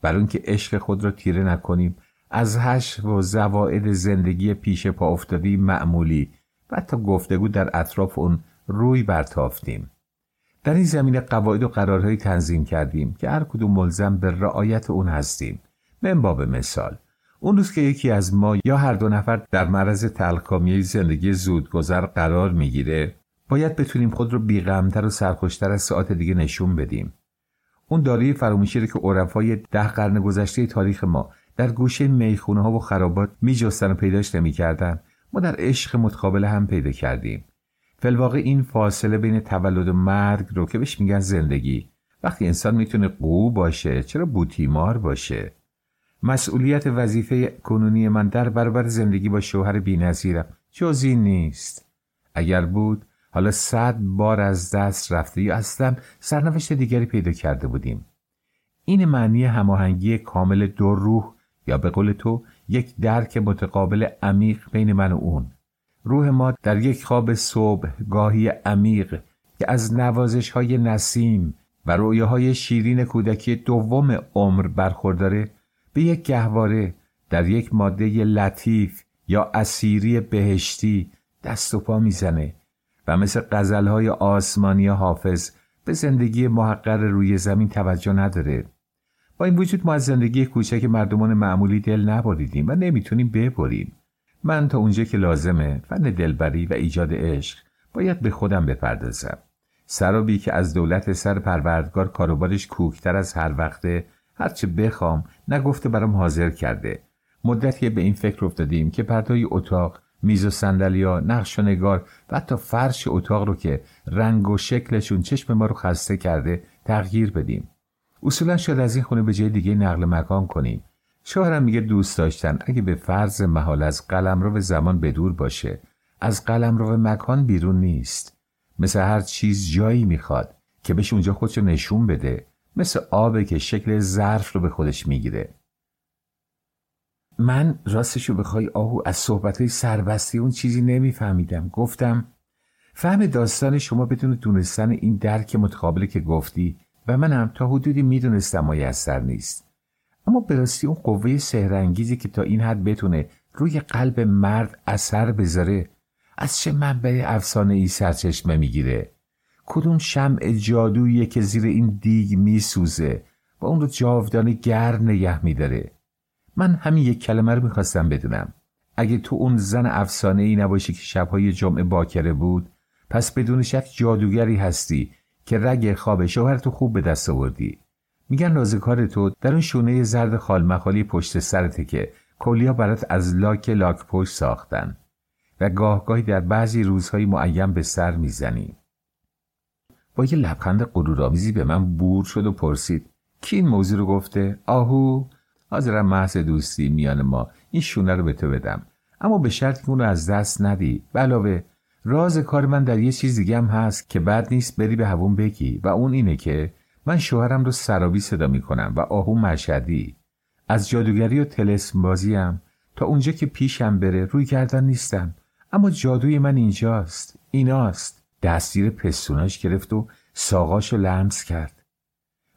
بر اون که عشق خود را تیره نکنیم. از هش و زواعد زندگی پیش پا افتادی معمولی و حتی گفتگو در اطراف اون روی برتافتیم. در این زمینه قواعد و قرارهایی تنظیم کردیم که هر کدوم ملزم به رعایت اون هستیم. من باب مثال. اون روز که یکی از ما یا هر دو نفر در معرض تلکامیه زندگی زودگذر قرار می‌گیره باید بتونیم خود رو بیغمتر و سرخوشتر از ساعت دیگه نشون بدیم. اون دارای فراموشی که عرفای ده قرن گذشته تاریخ ما در گوشه می‌خونه ها و خرابات میجستن و پیداش نمی‌کردن ما در عشق متقابل هم پیدا کردیم. فلواقع این فاصله بین تولد و مرگ رو که بهش میگن زندگی. وقتی انسان می‌تونه قو باشه چرا بوتیمار باشه؟ مسئولیت وظیفه کنونی من در برابر زندگی با شوهر بینظیرم. جزی نیست. اگر بود حالا صد بار از دست رفته یا اصلا سرنوشت دیگری پیدا کرده بودیم. این معنی هماهنگی کامل دو روح یا به قول تو یک درک متقابل عمیق بین من و اون. روح ما در یک خواب صبح گاهی عمیق که از نوازش های نسیم و های شیرین کودکی دوم عمر برخورداره یک گهواره در یک ماده لطیف یا اسیری بهشتی دست و پا می‌زنه و مثل قزلهای آسمانی حافظ به زندگی محقر روی زمین توجه نداره. با این وجود ما از زندگی کوچک مردمان معمولی دل نبریدیم و نمی‌تونیم ببریم. من تا اونجا که لازمه فن دلبری و ایجاد عشق باید به خودم بپردازم. سرابی که از دولت سر پروردگار کاروبارش کوکتر از هر وقته هرچه بخوام نگفته برام حاضر کرده. مدتی به این فکر افتادیم که پردای اتاق میز و صندلیا نقش و نگار و حتی فرش اتاق رو که رنگ و شکلشون چشم ما رو خسته کرده تغییر بدیم. اصولا شاید از این خونه به جای دیگه نقل مکان کنیم. شوهرم میگه دوست داشتن اگه به فرض محال از قلم رو به زمان بدور باشه. از قلم رو به مکان بیرون نیست. مثل هر چیز جایی می‌خواد که بهش اونجا خودشو نشون بده. مثل آبه که شکل ظرف رو به خودش می‌گیره. من راستشو بخوای آهو از صحبتهای سربستی اون چیزی نمیفهمیدم. گفتم فهم داستان شما بدون دونستن این درک متقابله که گفتی و منم تا حدودی می‌دونستم میسر نیست. اما به اون قوه سهرنگیزی که تا این حد بتونه روی قلب مرد اثر بذاره از چه منبع افسانه ای سرچشمه می‌گیره؟ کدوم شمع جادویی که زیر این دیگ میسوزه و اون رو جاودانه گر نگه میداره؟ من همین یک کلمه رو می‌خواستم بدونم. اگه تو اون زن افسانه ای نباشی که شبهای جمعه باکره بود پس بدون شک جادوگری هستی که رگ خواب شوهر تو خوب به دست آوردی. میگن رازکار تو در اون شونه زرد خالمخالی پشت سرته که کلیا برات از لاک لاک پشت ساختن. و گاهگاهی در بعضی روزهای معین به سر می‌زنی. با یه لبخند غرورآمیزی به من بور شد و پرسید کی این موضوع رو گفته؟ آهو حاضرم محض دوستی میان ما. این شونه رو به تو بدم. اما به شرط که اون از دست ندی. علاوه راز کار من در یه چیز دیگه هم هست که بد نیست بری به هوون بگی و اون اینه که من شوهرم رو سرابی صدا می‌کنم و آهو مشهدی. از جادوگری و تلسم بازیم تا اونجا که پیشم بره روی گردن نیستم. اما جادوی من اینجاست. ایناست. دستیر پستوناش گرفت و ساقاشو لمس کرد.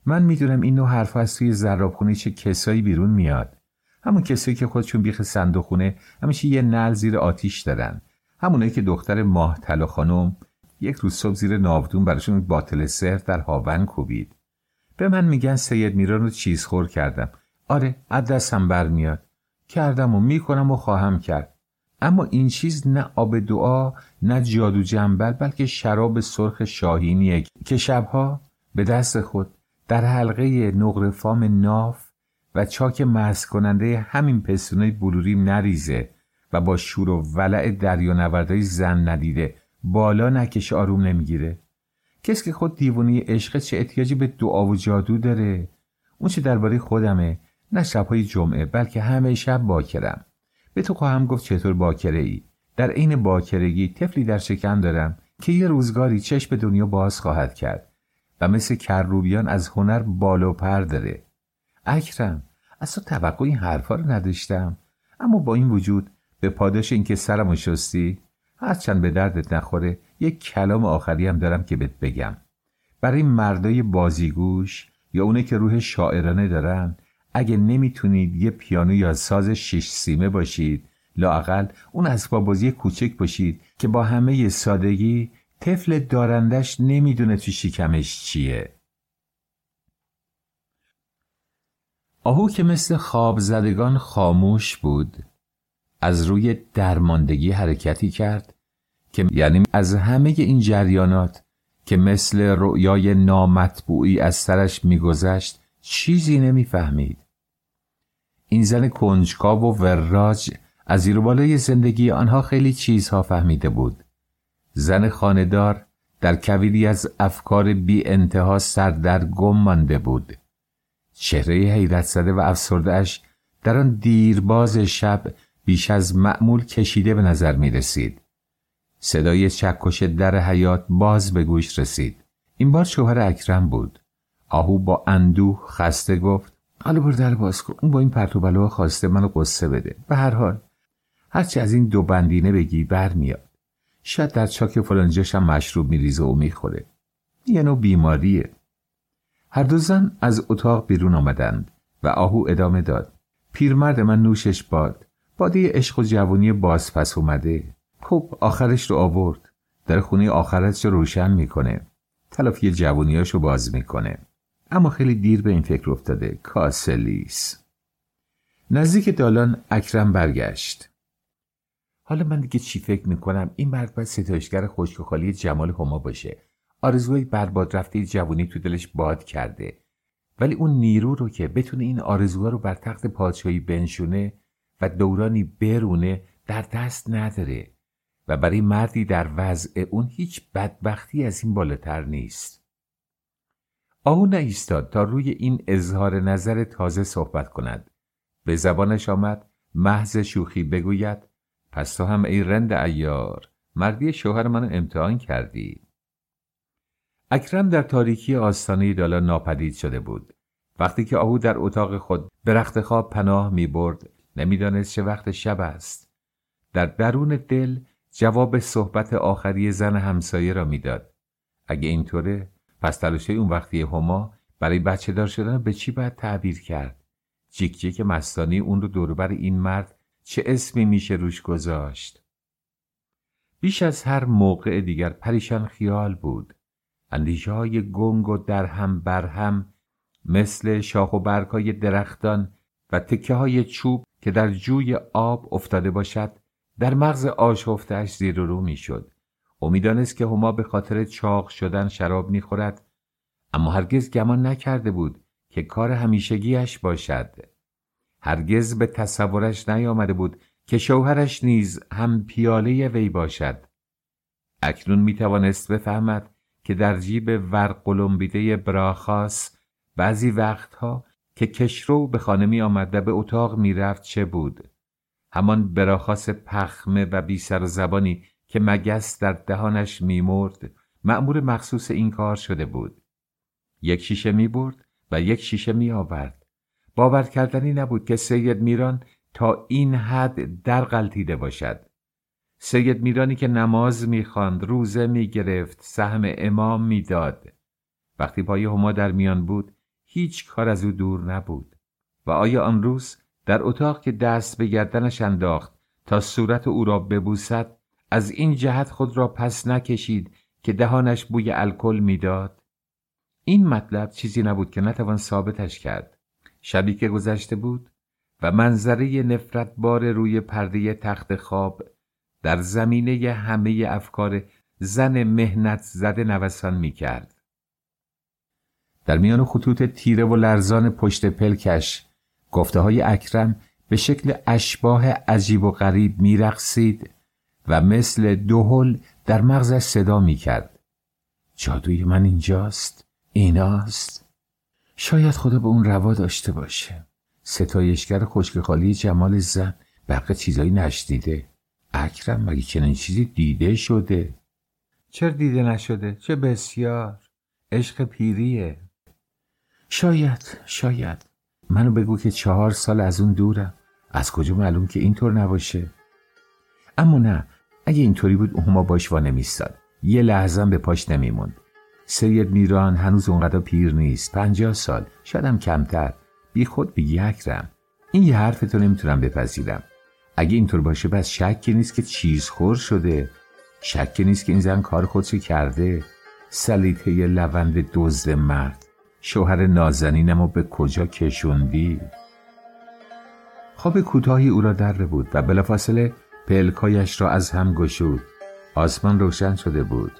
من می‌دونم این نوع حرف از توی زرابخونه چه کسایی بیرون میاد. همون کسایی که خودشون بیخ صندوقخونه همیشه یه نل زیر آتیش دارن. همونایی که دختر ماه طلا خانم یک روز صبح زیر ناودون براشون باطل سر در هاون کوبید. به من میگن سید میران رو چیز خور کردم. آره از دستم برمیاد. کردم و می‌کنم و خواهم کرد. اما این چیز نه آب دعا نه جادو جنبل بلکه شراب سرخ شاهینیه که شبها به دست خود در حلقه نقرفام ناف و چاک محض کننده همین پستونای بلوری نریزه و با شور و ولع دریا زن ندیده بالا نکش آروم نمی‌گیره. کسی که خود دیوونی عشق چه احتیاجی به دعا و جادو داره؟ اون چه درباره خودمه نه شبهای جمعه بلکه همه شب باکرم. به تو خواهم گفت چطور باکره ای در عین باکرگی طفلی در شکم دارم که یه روزگاری چشم به دنیا باز خواهد کرد و مثل کروبیان از هنر بالو پر داره. اکرم اصلا توقع این حرفا رو نداشتم. اما با این وجود به پاداش اینکه سرمو شستی هرچند به دردت نخوره یک کلام آخری هم دارم که بهت بگم. برای مردای بازیگوش یا اونه که روح شاعرانه دارن اگه نمی‌تونید یه پیانو یا ساز شش سیمه باشید لاقل اون اسباب بازی کوچک باشید که با همه سادگی طفل دارندش نمی‌دونه تو شکمش چیه. آهو که مثل خواب زدگان خاموش بود از روی درماندگی حرکتی کرد که یعنی از همه این جریانات که مثل رؤیای نامطبوعی از سرش میگذشت چیزی نمی‌فهمید. این زن کنجکاو و وراج از زیر بالای زندگی آنها خیلی چیزها فهمیده بود زن خاندار در کویری از افکار بی انتها سردرگم مانده بود چهره حیرت زده و افسردهش در آن دیرباز شب بیش از معمول کشیده به نظر می رسید. صدای چکش در حیات باز به گوش رسید. این بار شوهر اکرم بود. آهو با اندوه خسته گفت حالا بر در باز کن. اون با این پرتو خواسته منو قصه بده. به هر حال هرچی از این دو بندینه بگی برمیاد. شاید در چاک فلانجاش هم مشروب میریزه و می‌خوره. یه نوع بیماریه. هر دو زن از اتاق بیرون آمدند و آهو ادامه داد. پیرمرد من نوشش باد. باده عشق و جوانی باز پس اومده. خب آخرش رو آورد. در خونه آخرش رو روشن می‌کنه. تلافی جوانیاشو باز می‌کنه. اما خیلی دیر به این فکر افتاده. کاسلیس. نزدیک دالان اکرم برگشت. حالا من دیگه چی فکر می‌کنم این مرد باید ستایشگر خشک و خالی جمال هما باشه آرزوی برباد رفته جوانی تو دلش باد کرده ولی اون نیرو رو که بتونه این آرزوها رو بر تخت پادشاهی بنشونه و دورانی برونه در دست نداره و برای مردی در وضع اون هیچ بدبختی از این بالاتر نیست آهو نایستاد تا روی این اظهار نظر تازه صحبت کند. به زبانش آمد محض شوخی بگوید پس تو هم ای رند ایار مردی شوهر منو امتحان کردی. اکرم در تاریکی آستانه دالا ناپدید شده بود. وقتی که آهو در اتاق خود به رخت خواب پناه می برد نمی‌دانست چه وقت شب است. در درون دل جواب صحبت آخری زن همسایه را می‌داد. اگه اینطوره پس تلاشه اون وقتی هما برای بچه دار شدن به چی باید تعبیر کرد؟ جیک جیک مستانی اون رو دوربر این مرد چه اسمی میشه روش گذاشت؟ بیش از هر موقع دیگر پریشان خیال بود. اندیشه های گنگ و درهم برهم مثل شاخ و برگهای درختان و تکه های چوب که در جوی آب افتاده باشد در مغز آشفتش زیر و رو می‌شد. او می‌دانست که هما به خاطر چاق شدن شراب می‌خورد اما هرگز گمان نکرده بود که کار همیشگیش باشد. هرگز به تصورش نیامده بود که شوهرش نیز هم پیاله وی باشد. اکنون می توانست بفهمد که در جیب ورقلمبیده براخاس بعضی وقتها که کشرو به خانه می آمد و به اتاق می رفت چه بود؟ همان براخاس پخمه و بی سر زبانی که مگس در دهانش می مرد معمور مخصوص این کار شده بود. یک شیشه می برد و یک شیشه می آورد باور کردنی نبود که سید میران تا این حد در غلطیده باشد. سید میرانی که نماز می‌خواند روزه می‌گرفت سهم امام می‌داد. وقتی پای هما در میان بود هیچ کار از او دور نبود و آیا آن روز در اتاق که دست به گردنش انداخت تا صورت او را ببوسد از این جهت خود را پس نکشید که دهانش بوی الکل می‌داد. این مطلب چیزی نبود که نتوان ثابتش کرد. شبی که گذشته بود و منظره نفرت بار روی پرده تخت خواب در زمینه همه افکار زن مهنت زده نوسان می کرد. در میان خطوط تیره و لرزان پشت پلکش گفته های اکرم به شکل اشباه عجیب و غریب میرقصید. و مثل دوهل در مغزش صدا می کرد. جادوی من اینجاست؟ ایناست؟ شاید خدا به اون روا داشته باشه. ستایشگر خشک جمال زن بقیه چیزایی نشدیده اکرم مگه چنین چیزی دیده شده؟ چرا دیده نشده؟ چه بسیار. عشق پیریه. شاید شاید. منو بگو که چهار سال از اون دورم. از کجا معلوم که اینطور نباشه؟ اما نه اگه اینطوری بود هما باش وا نمیستاد یه لحظه به پاش نمیموند. سید میران هنوز اونقدر پیر نیست پنجاه سال شاید کمتر. بی خود به یک رم. این یه حرف تو نمی‌تونم بپذیرم. اگه اینطور باشه بس شکی نیست که چیز خور شده. شکی نیست که این زن کار خودشو کرده. سلیته لوند دزد مرد. شوهر نازنینمو به کجا کشوندی؟ خواب کوتاهی او را در بود و بلافاصله پلکایش را از هم گشود. آسمان روشن شده بود.